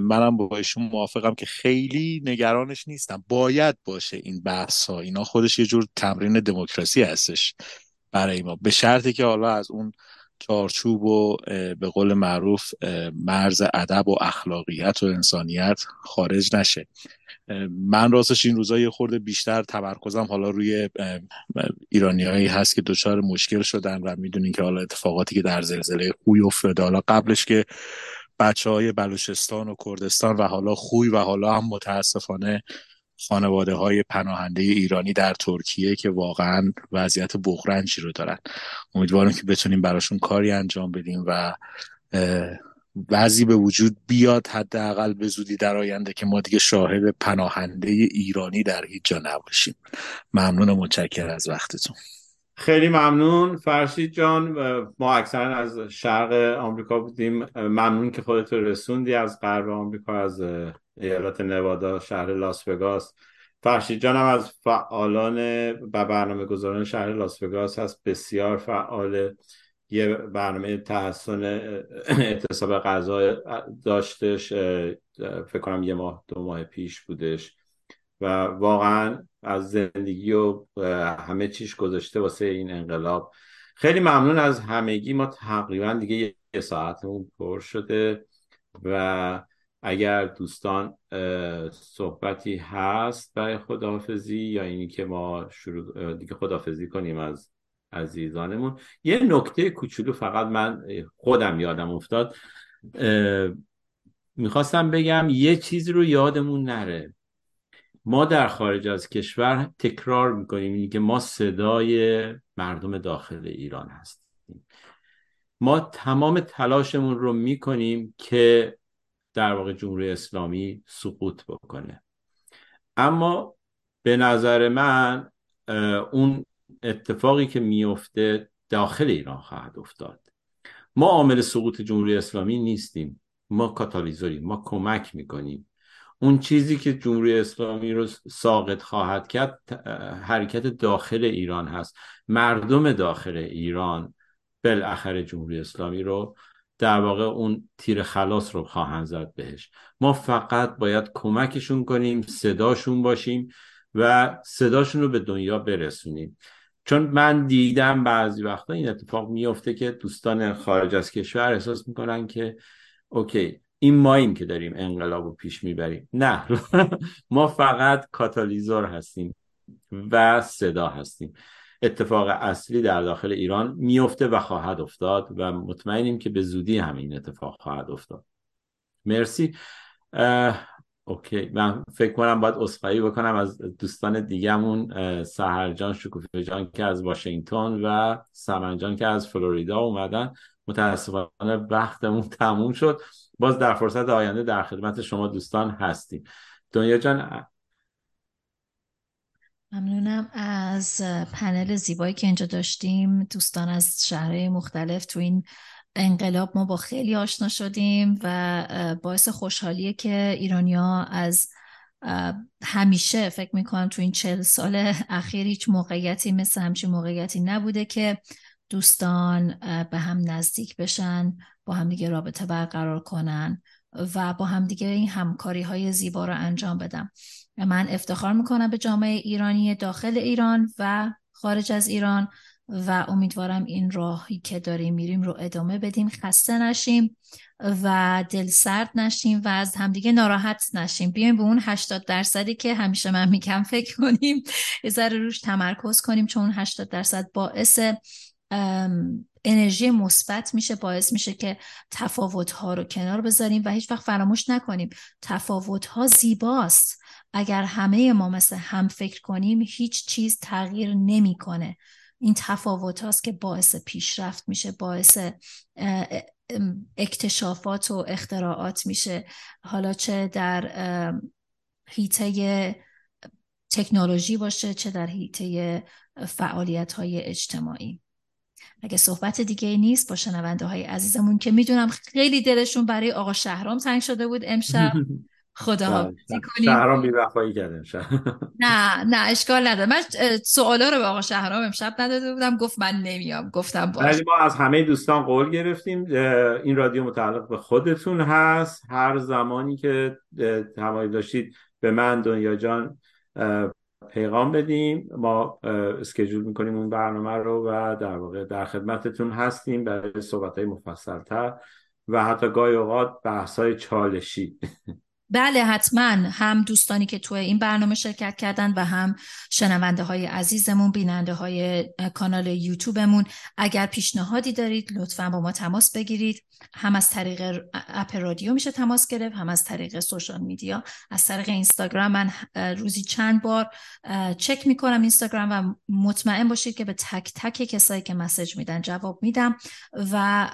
منم با ایشون موافقم که خیلی نگرانش نیستم. باید باشه این بحث ها اینا خودش یه جور تمرین دموکراسی هستش برای ما. به شرطی که حالا از اون چارچوب و به قول معروف مرز ادب و اخلاقیت و انسانیت خارج نشه. من راستش این روزا یه خورده بیشتر تمرکزم حالا روی ایرانیایی هست که دچار مشکل شدن و می‌دونین که حالا اتفاقاتی که در زلزله خوی افتاده. حالا قبلش که بچه های بلوچستان و کردستان و حالا خوی و حالا هم متاسفانه خانواده های پناهنده ایرانی در ترکیه که واقعا وضعیت بغرنجی رو دارن. امیدوارم که بتونیم براشون کاری انجام بدیم و وضعی به وجود بیاد حداقل به زودی در آینده که ما دیگه شاهد پناهنده ایرانی در هیچ جا نباشیم. ممنون و متشکر از وقتتون. خیلی ممنون. فرشید جان ما اکثرا از شرق آمریکا بودیم. ممنون که خودت رسوندی از غرب آمریکا از ایالت نوادا شهر لاس وگاس. فرشید جان از فعالان و برنامه گذاران شهر لاس وگاس هست. بسیار فعال. یه برنامه تحسن اعتصاب غذا داشتش. فکر کنم یه ماه دو ماه پیش بودش. و واقعا از زندگی و همه چیش گذاشته واسه این انقلاب. خیلی ممنون از همگی. ما تقریبا دیگه یه ساعتمون پر شده و اگر دوستان صحبتی هست برای خداحافظی یا اینی که ما شروع دیگه خداحافظی کنیم از عزیزانمون یه نکته کوچولو فقط من خودم یادم افتاد. می‌خواستم بگم یه چیز رو یادمون نره. ما در خارج از کشور تکرار می‌کنیم اینی که ما صدای مردم داخل ایران هستیم. ما تمام تلاشمون رو می‌کنیم که در واقع جمهوری اسلامی سقوط بکنه. اما به نظر من اون اتفاقی که میفته داخل ایران خواهد افتاد. ما عامل سقوط جمهوری اسلامی نیستیم. ما کاتالیزوریم. ما کمک می‌کنیم. اون چیزی که جمهوری اسلامی رو ساقط خواهد کرد حرکت داخل ایران هست. مردم داخل ایران بالاخره جمهوری اسلامی رو در واقع اون تیر خلاص رو خواهند زد بهش. ما فقط باید کمکشون کنیم صداشون باشیم و صداشون رو به دنیا برسونیم. چون من دیدم بعضی وقتا این اتفاق میفته که دوستان خارج از کشور احساس می‌کنن که اوکی این ماییم که داریم انقلاب رو پیش می‌بریم. نه. <laughs> ما فقط کاتالیزور هستیم و صدا هستیم. اتفاق اصلی در داخل ایران میفته و خواهد افتاد و مطمئنیم که به زودی همین اتفاق خواهد افتاد. مرسی. اوکی. من فکر کنم باید اصخایی بکنم از دوستان دیگهمون سهرجان شکوفه جان که از واشنگتن و سمنجان که از فلوریدا اومدن. متاسفانه وقتمون <laughs> تموم شد. باز در فرصت آینده در خدمت شما دوستان هستیم. دنیا جان ممنونم از پنل زیبایی که اینجا داشتیم. دوستان از شهرهای مختلف تو این انقلاب ما با خیلی آشنا شدیم و باعث خوشحالیه که ایرانیا از همیشه فکر می‌کنم تو این چل سال اخیر هیچ موقعیتی مثل همچین موقعیتی نبوده که دوستان به هم نزدیک بشن با هم دیگه رابطه برقرار کنن. و با هم دیگه این همکاری های زیبا رو انجام بدم. من افتخار می‌کنم به جامعه ایرانی داخل ایران و خارج از ایران و امیدوارم این راهی که داریم میریم رو ادامه بدیم. خسته نشیم و دل سرد نشیم و از همدیگه ناراحت نشیم. بیایم به اون 80 درصدی که همیشه من میگم فکر کنیم. یه ذره روش تمرکز کنیم چون 80 درصد باعث انرژی مثبت میشه باعث میشه که تفاوت ها رو کنار بذاریم و هیچ وقت فراموش نکنیم. تفاوت ها زیباست. اگر همه ما مثل هم فکر کنیم هیچ چیز تغییر نمی‌کنه. این تفاوت هاست که باعث پیشرفت میشه باعث اکتشافات و اختراعات میشه. حالا چه در هیته تکنولوژی باشه چه در هیته فعالیت های اجتماعی. اگه صحبت دیگه نیست با شنونده های عزیزمون که می‌دونم خیلی دلشون برای آقا شهرام تنگ شده بود امشب. <laughs> خدا بله. شهرام بی وفایی کرده <laughs> نه نه اشکال نداره. من سوالا رو به آقا شهرام امشب نداده بودم گفت من نمیام گفتم باش ما از همه دوستان قول گرفتیم این رادیو متعلق به خودتون هست. هر زمانی که تمایل داشتید به من دنیا جان پیغام بدیم. ما اسکجول می‌کنیم اون برنامه رو و در واقع در خدمتتون هستیم برای صحبت های مفصلتر و حتی گاهی اوقات بحث های چالشی. بله حتما. هم دوستانی که توی این برنامه شرکت کردن و هم شنونده های عزیزمون بیننده های کانال یوتیوبمون. اگر پیشنهادی دارید لطفا با ما تماس بگیرید. هم از طریق اپ رادیو میشه تماس گرفت هم از طریق سوشال میدیا. از طریق اینستاگرام من روزی چند بار چک می‌کنم اینستاگرام و مطمئن باشید که به تک تک کسایی که مسج میدن جواب میدم. و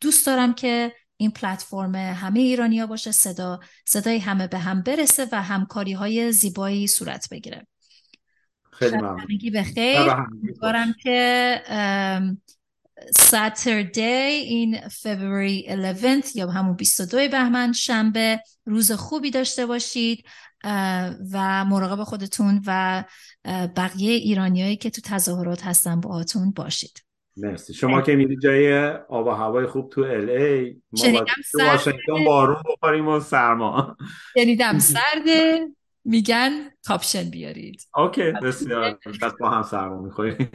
دوست دارم که این پلتفرم همه ایرانیا باشه صدا صدای همه به هم برسه و همکاری های زیبایی صورت بگیره. خیلی ممنون. به خیر. امیدوارم که ساتردی این فبروری 11 یا همون 22 بهمن شنبه روز خوبی داشته باشید و مراقب خودتون و بقیه ایرانیایی که تو تظاهرات هستن باهاتون باشید. مرسی. شما که میری جای آب و هوای خوب تو ال ای ما تو واشنگتن بارون بخوریم و سرما. شنیدم سرده. میگن کاپشن بیارید. okay بسیار. پس با هم سرما می‌خوریم.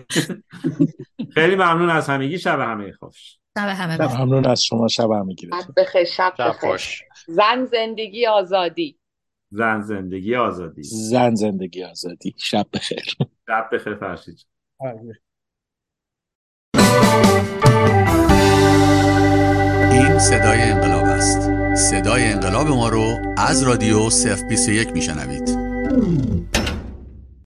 خیلی ممنون از همگی. شب همه خوش. شب همه ممنون از شما. شب همگی بخیر شب بخیر. زن زندگی آزادی. زن زندگی آزادی. زن زندگی آزادی. شب بخیر. شب بخیر فرشید این صدای انقلاب است. صدای انقلاب ما رو از رادیو صف 21 میشنوید.